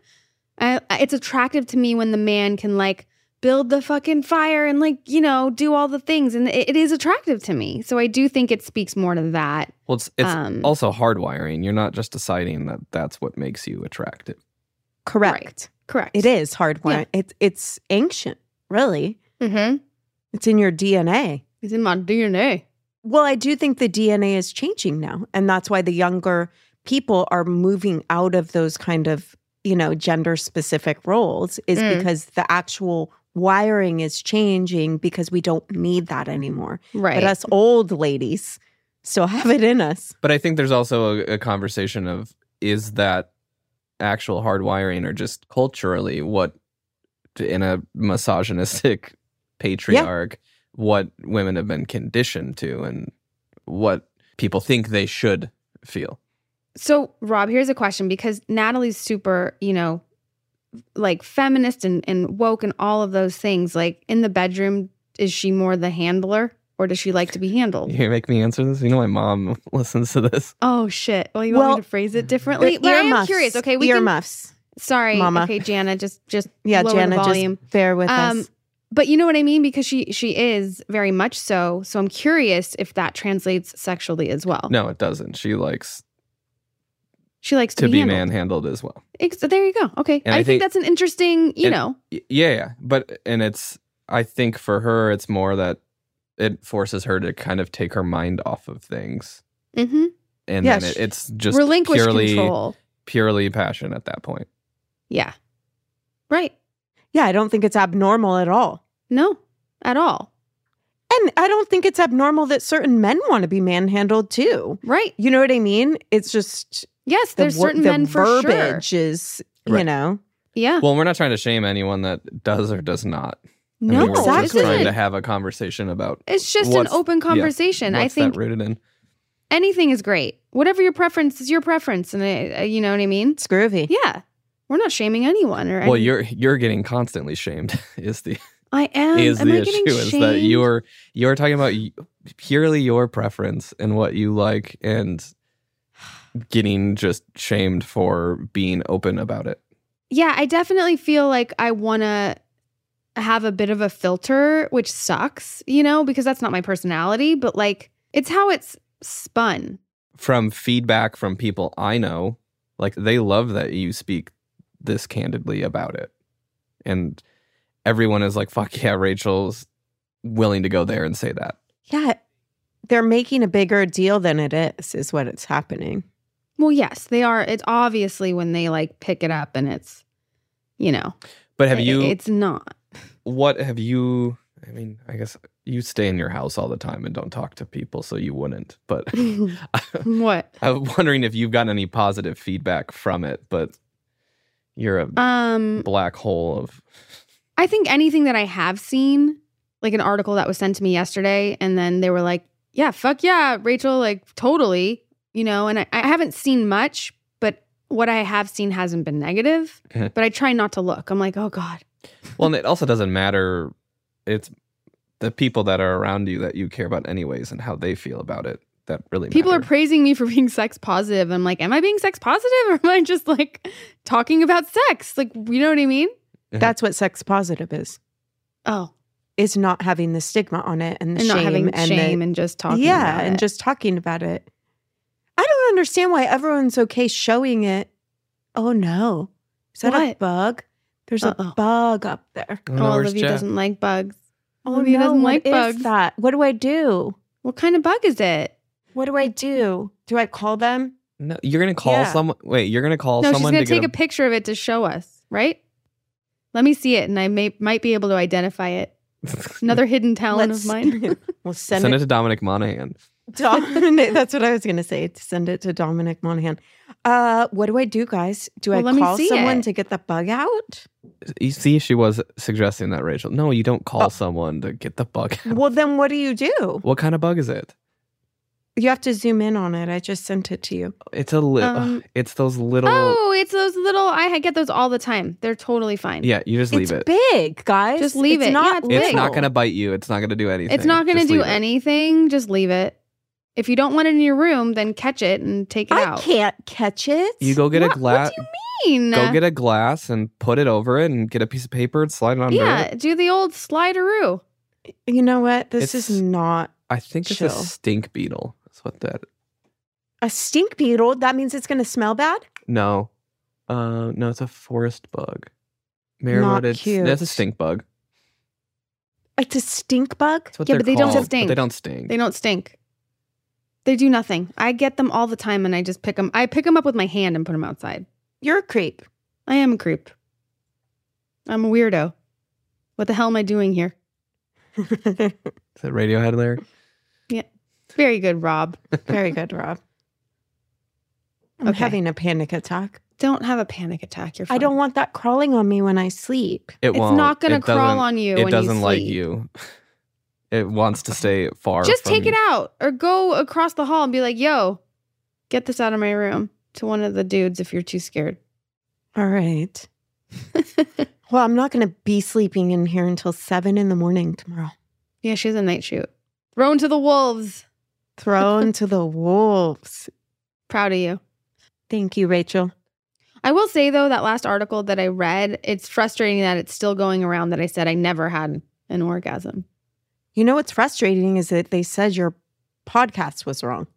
S1: I, it's attractive to me when the man can like build the fucking fire and like you know do all the things and it, it is attractive to me so i do think it speaks more to that
S2: well, it's it's
S1: Um,
S2: also hardwiring. You're not just deciding that that's what makes you attractive.
S3: Correct.
S1: correct
S3: It is hardwired.
S1: Yeah.
S3: It's it's ancient, really.
S1: mm-hmm.
S3: It's in your DNA.
S1: it's in my dna
S3: Well, I do think the DNA is changing now. And that's why the younger people are moving out of those kind of, you know, gender specific roles, is
S1: Mm.
S3: because the actual wiring is changing because we don't need that anymore.
S1: right
S3: But us old ladies still have it in us.
S2: But I think there's also a, a conversation of is that actual hardwiring or just culturally what in a misogynistic patriarch what women have been conditioned to and what people think they should feel.
S1: so rob here's a question because natalie's super you know like feminist and, and woke and all of those things like in the bedroom is she more the handler or does she like to be handled
S2: You make me answer this. You know my mom listens to this.
S1: oh shit well you want me to phrase it differently
S3: Ear-
S1: but i am curious okay we can
S3: earmuffs.
S1: sorry
S3: Mama.
S1: okay jana just just
S3: Yeah,
S1: lower
S3: Jana,
S1: the volume
S3: just bear with
S1: Um,
S3: us.
S1: but you know what I mean because she she is very much so. So I'm curious if that translates sexually as well.
S2: No, it doesn't. She likes
S1: she likes to,
S2: to
S1: be,
S2: be
S1: handled.
S2: manhandled as well.
S1: Ex- there you go. Okay,
S2: And
S1: I,
S2: I
S1: think,
S2: think-
S1: that's an interesting. You
S2: and-
S1: know,
S2: Yeah, yeah. But and it's I think for her it's more that it forces her to kind of take her mind off of things.
S1: hmm
S2: And
S3: Yeah,
S2: then it, it's just
S1: relinquish
S2: purely
S1: control.
S2: purely passion at that point.
S1: Yeah, right.
S3: Yeah, I don't think it's abnormal at all.
S1: No, at all.
S3: And I don't think it's abnormal that certain men want to be manhandled too.
S1: Right.
S3: You know what I mean? It's just
S1: Yes,
S3: the,
S1: there's
S3: wor-
S1: certain
S3: the
S1: men for sure.
S3: verbiage is, you
S2: Right.
S3: know.
S1: Yeah.
S2: Well, we're not trying to shame anyone that does or does not. I
S1: no,
S2: mean, we're just
S3: exactly.
S2: trying
S1: isn't.
S2: to have a conversation about
S1: It's just an
S2: what's-
S1: open
S2: yeah,
S1: conversation. I think
S2: that rooted in.
S1: anything is great. Whatever your preference is, your preference, and I, I- you know what I mean.
S3: It's groovy.
S1: Yeah, we're not shaming anyone. Or
S2: Well,
S1: any-
S2: you're you're getting constantly shamed. Is the
S1: I am.
S2: is
S1: am
S2: the
S1: I
S2: issue
S1: getting
S2: is
S1: shamed?
S2: that you're you're talking about purely your preference and what you like and getting just shamed for being open about it.
S1: Yeah, I definitely feel like I want to have a bit of a filter, which sucks, you know, because that's not my personality. But like, it's how it's spun.
S2: From feedback from people I know, like they love that you speak this candidly about it. And everyone is like, fuck yeah, Rachel's willing to go there and say that.
S3: Yeah. They're making a bigger deal than it is, is what it's happening.
S1: Well, yes, they are. It's obviously when they like pick it up and it's, you know,
S2: But have
S1: i-
S2: you
S1: It's not.
S2: what have you I mean, I guess you stay in your house all the time and don't talk to people, so you wouldn't. But
S1: what?
S2: I'm wondering if you've gotten any positive feedback from it, but you're a
S1: Um,
S2: black hole of
S1: I think anything that I have seen, like an article that was sent to me yesterday, and then they were like, yeah, fuck yeah, Rachel, like totally, you know, and I, I haven't seen much, but what I have seen hasn't been negative, but I try not to look. I'm like, oh God.
S2: well, and it also doesn't matter. It's the people that are around you that you care about, anyways, and how they feel about it. That really
S1: People are praising me for being sex positive. I'm like, am I being sex positive or am I just like talking about sex? Like, you know what I mean?
S2: Yeah.
S3: That's what sex positive is.
S1: Oh,
S3: Is not having the stigma on it and, the
S1: and
S3: shame
S1: not having
S3: and
S1: shame
S3: the,
S1: and just talking
S3: yeah,
S1: about
S3: and
S1: it.
S3: just talking about it. I don't understand why everyone's okay showing it. Oh no, is that a bug? There's
S1: Uh-oh.
S3: a bug up there.
S2: I
S1: oh,
S2: where's
S1: Olivia
S2: Jeff?
S1: doesn't like bugs.
S3: Oh
S1: Olivia
S3: no,
S1: doesn't
S3: what
S1: like
S3: is
S1: bugs.
S3: that? What do I do?
S1: What kind of bug is it?
S3: What do I do? Do I call them?
S2: No, you're gonna call
S3: Yeah.
S2: someone. Wait, you're gonna call
S1: No, she's
S2: someone
S1: gonna
S2: to
S1: take a, picture of it to show us, right? Let me see it, and I may might be able to identify it. Another hidden talent
S3: Let's-
S1: of mine.
S3: We'll send,
S2: Send
S3: it.
S2: it to Dominic Monaghan.
S3: Dominic. That's what I was going to say. To send it to Dominic Monaghan. Uh, what do I do, guys? Do
S1: Well,
S3: I
S1: let me
S3: call
S1: see
S3: someone
S1: it.
S3: to get the bug out?
S2: You see, she was suggesting that Rachel. No, you don't call
S3: Oh.
S2: someone to get the bug. out.
S3: Well, then what do you do?
S2: What kind of bug is it?
S3: You have to zoom in on it. I just sent it to you.
S2: It's a little.
S1: Um,
S2: it's those little.
S1: oh, it's those little. I get those all the time. They're totally fine.
S2: Yeah, you just leave it.
S3: it's
S2: it.
S3: big, guys.
S1: Just leave
S3: It's
S1: it.
S3: Not
S1: Yeah, it's
S2: It's
S1: big.
S2: not gonna bite you. It's not gonna do anything.
S1: It's not going to
S2: Just
S1: do
S2: leave it.
S1: anything. Just leave it. If you don't want it in your room, then catch it and take it out.
S3: I
S1: out.
S3: can't catch it.
S2: You go get
S1: What-
S2: a glass.
S1: What do you mean?
S2: Go get a glass and put it over it, and get a piece of paper and slide it under
S1: yeah,
S2: it.
S1: do the old slideroo.
S3: You know what? This
S2: It's-
S3: is not
S2: I think it's
S3: Chill.
S2: a stink beetle. That's what that.
S3: a stink beetle. That means it's going to smell bad.
S2: No, uh, no, it's a forest bug.
S3: Not
S2: Marimoted.
S3: cute.
S2: That's a stink bug.
S3: It's a stink bug.
S2: That's what
S1: Yeah,
S2: they're
S1: but they don't
S2: called,
S1: stink.
S2: They don't sting.
S1: They don't stink. They do nothing. I get them all the time, and I just pick them. I pick them up with my hand and put them outside.
S3: You're a creep.
S1: I am a creep. I'm a weirdo. What the hell am I doing here?
S2: Is that Radiohead lyric? Yeah.
S1: Very good, Rob.
S3: Very good, Rob. I'm
S1: Okay.
S3: having a panic attack.
S1: Don't have a panic attack. You're
S3: I don't want that crawling on me when I sleep.
S2: It
S1: It's
S2: won't.
S1: not gonna crawl on you.
S2: It
S1: when
S2: doesn't
S1: you
S2: like you. It wants to stay far. Away.
S1: Just
S2: from
S1: take
S2: you.
S1: it out, or go across the hall and be like, "Yo, get this out of my room." To one of the dudes, if you're too scared.
S3: All right. Well, I'm not going to be sleeping in here until seven in the morning tomorrow.
S1: yeah, she's a night shoot. Thrown to the wolves.
S3: Thrown to the wolves.
S1: Proud of you.
S3: Thank you, Rachel.
S1: I will say though, that last article that I read, it's frustrating that it's still going around that I said I never had an orgasm.
S3: You know what's frustrating is that they said your podcast was wrong.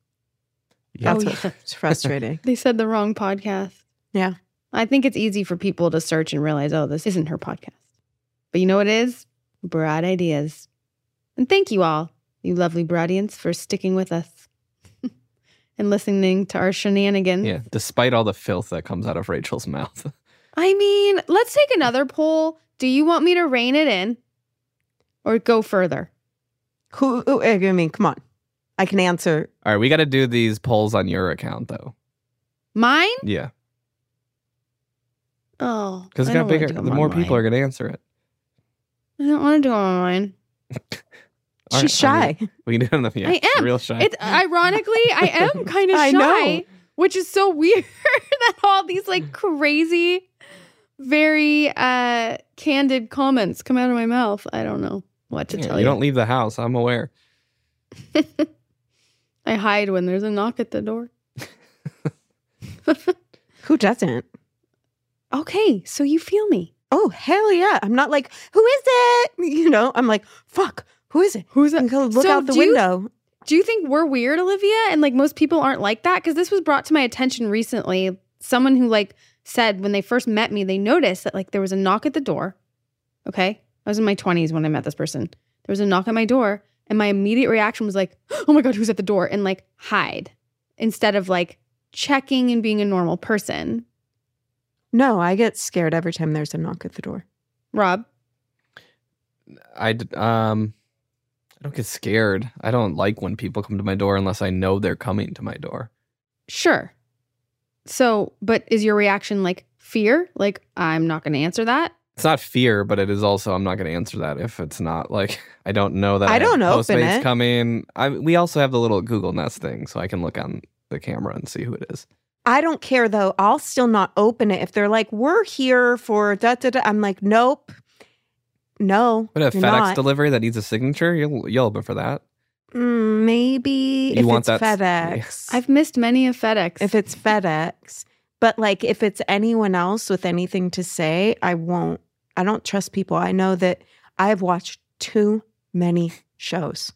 S2: Yeah.
S3: That's
S1: Oh,
S3: what's
S1: yeah.
S3: frustrating.
S1: They said the wrong podcast.
S3: Yeah.
S1: I think it's easy for people to search and realize, oh, this isn't her podcast. But you know what it is? Broad ideas. And thank you all, you lovely broadians, for sticking with us and listening to our shenanigans.
S2: Yeah, despite all the filth that comes out of Rachel's mouth.
S1: I mean, let's take another poll. Do you want me to rein it in? or go further?
S3: Who, who? I mean, come on. I can answer.
S2: All right, we got to do these polls on your account though.
S1: Mine?
S2: Yeah,
S1: Oh,
S2: because
S1: I
S2: got bigger. The more
S1: on
S2: people
S1: mine.
S2: are going to answer it.
S1: I don't want to do it on mine.
S3: She's
S2: right, I mean,
S3: shy.
S2: we can do it on the. Yeah,
S1: I am.
S2: real shy.
S1: It's ironically, I am kind of
S3: I
S1: shy,
S3: know.
S1: which is so weird that all these like crazy, very uh candid comments come out of my mouth. I don't know what to
S2: Yeah,
S1: tell
S2: you
S1: you.
S2: don't leave the house. I'm aware.
S1: I hide when there's a knock at the door.
S3: Who doesn't?
S1: Okay, so you feel me.
S3: Oh, hell yeah. I'm not like, who is it? You know, I'm like, fuck, who is it?
S1: Who's
S3: And go look
S1: So
S3: out the
S1: do you-
S3: window.
S1: Do you think we're weird, Olivia? And like most people aren't like that? Because this was brought to my attention recently. Someone who like said when they first met me, they noticed that like there was a knock at the door. Okay. I was in my 20s when I met this person. There was a knock at my door, and my immediate reaction was like, oh my God, who's at the door? And like hide instead of like checking and being a normal person.
S3: No, I get scared every time there's a knock at the door.
S1: Rob,
S2: I d- um, I don't get scared. I don't like when people come to my door unless I know they're coming to my door.
S1: sure. So, but is your reaction like fear? Like, I'm not going to answer that?
S2: It's not fear, but it is also I'm not going to answer that if it's not like I don't know that
S3: I don't open
S2: Postmates
S3: it.
S2: coming. I we also have the little Google Nest thing, so I can look on the camera and see who it is.
S3: I don't care though. I'll still not open it if they're like, "We're here for da da da." I'm like, "Nope, no."
S2: But a FedEx
S3: not.
S2: delivery that needs a signature, you'll you'll open for that.
S3: Mm, maybe
S2: You
S3: if
S2: want
S3: it's
S2: that-
S3: FedEx.
S1: I've missed many a FedEx.
S3: if it's FedEx, but like if it's anyone else with anything to say, I won't. I don't trust people. I know that I have watched too many shows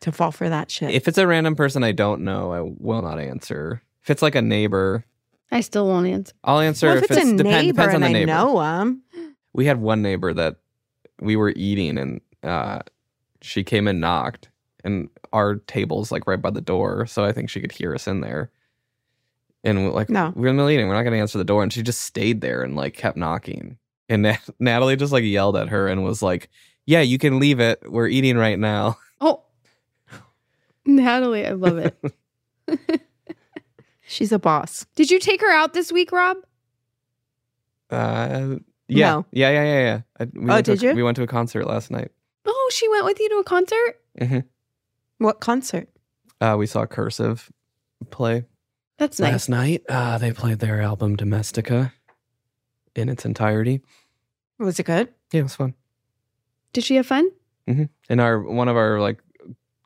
S3: to fall for that shit.
S2: If it's a random person I don't know, I will not answer. If it's like a neighbor,
S1: I still won't answer.
S2: I'll answer
S3: well, if, it's, a
S2: depend-
S3: neighbor
S2: depends on
S3: and
S2: the
S3: I
S2: neighbor.
S3: know them,
S2: We had one neighbor that we were eating and uh, she came and knocked, and our table's like right by the door, so I think she could hear us in there. And we're like,
S3: No.
S2: we're in the middle of eating, we're not going to answer the door, and she just stayed there and like kept knocking. And Nat- Natalie just like yelled at her and was like, "Yeah, you can leave it. We're eating right now."
S1: Oh, Natalie, I love it.
S3: she's a boss.
S1: Did you take her out this week, Rob?
S2: Uh, yeah,
S3: No.
S2: yeah, yeah, yeah, yeah. I, we
S3: Oh,
S2: went to a-
S3: did you?
S2: We went to a concert last night.
S1: Oh, she went with you to a concert?
S2: hmm
S3: What concert?
S2: Uh, we saw Cursive play.
S1: That's nice.
S2: Last night, uh, they played their album Domestica in its entirety.
S3: Was it good?
S2: Yeah, it was fun.
S1: Did she have fun? Mm-hmm.
S2: And our one of our like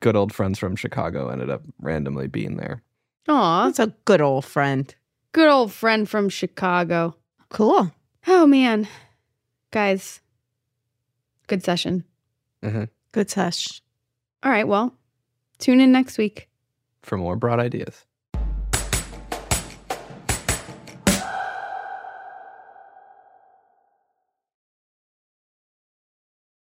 S2: good old friends from Chicago ended up randomly being there.
S1: Aw,
S3: That's a good old friend.
S1: good old friend from Chicago.
S3: Cool.
S1: Oh, man. Guys, good session. Mm-hmm.
S3: Good sesh.
S1: All right, well, tune in next week.
S2: For more broad ideas.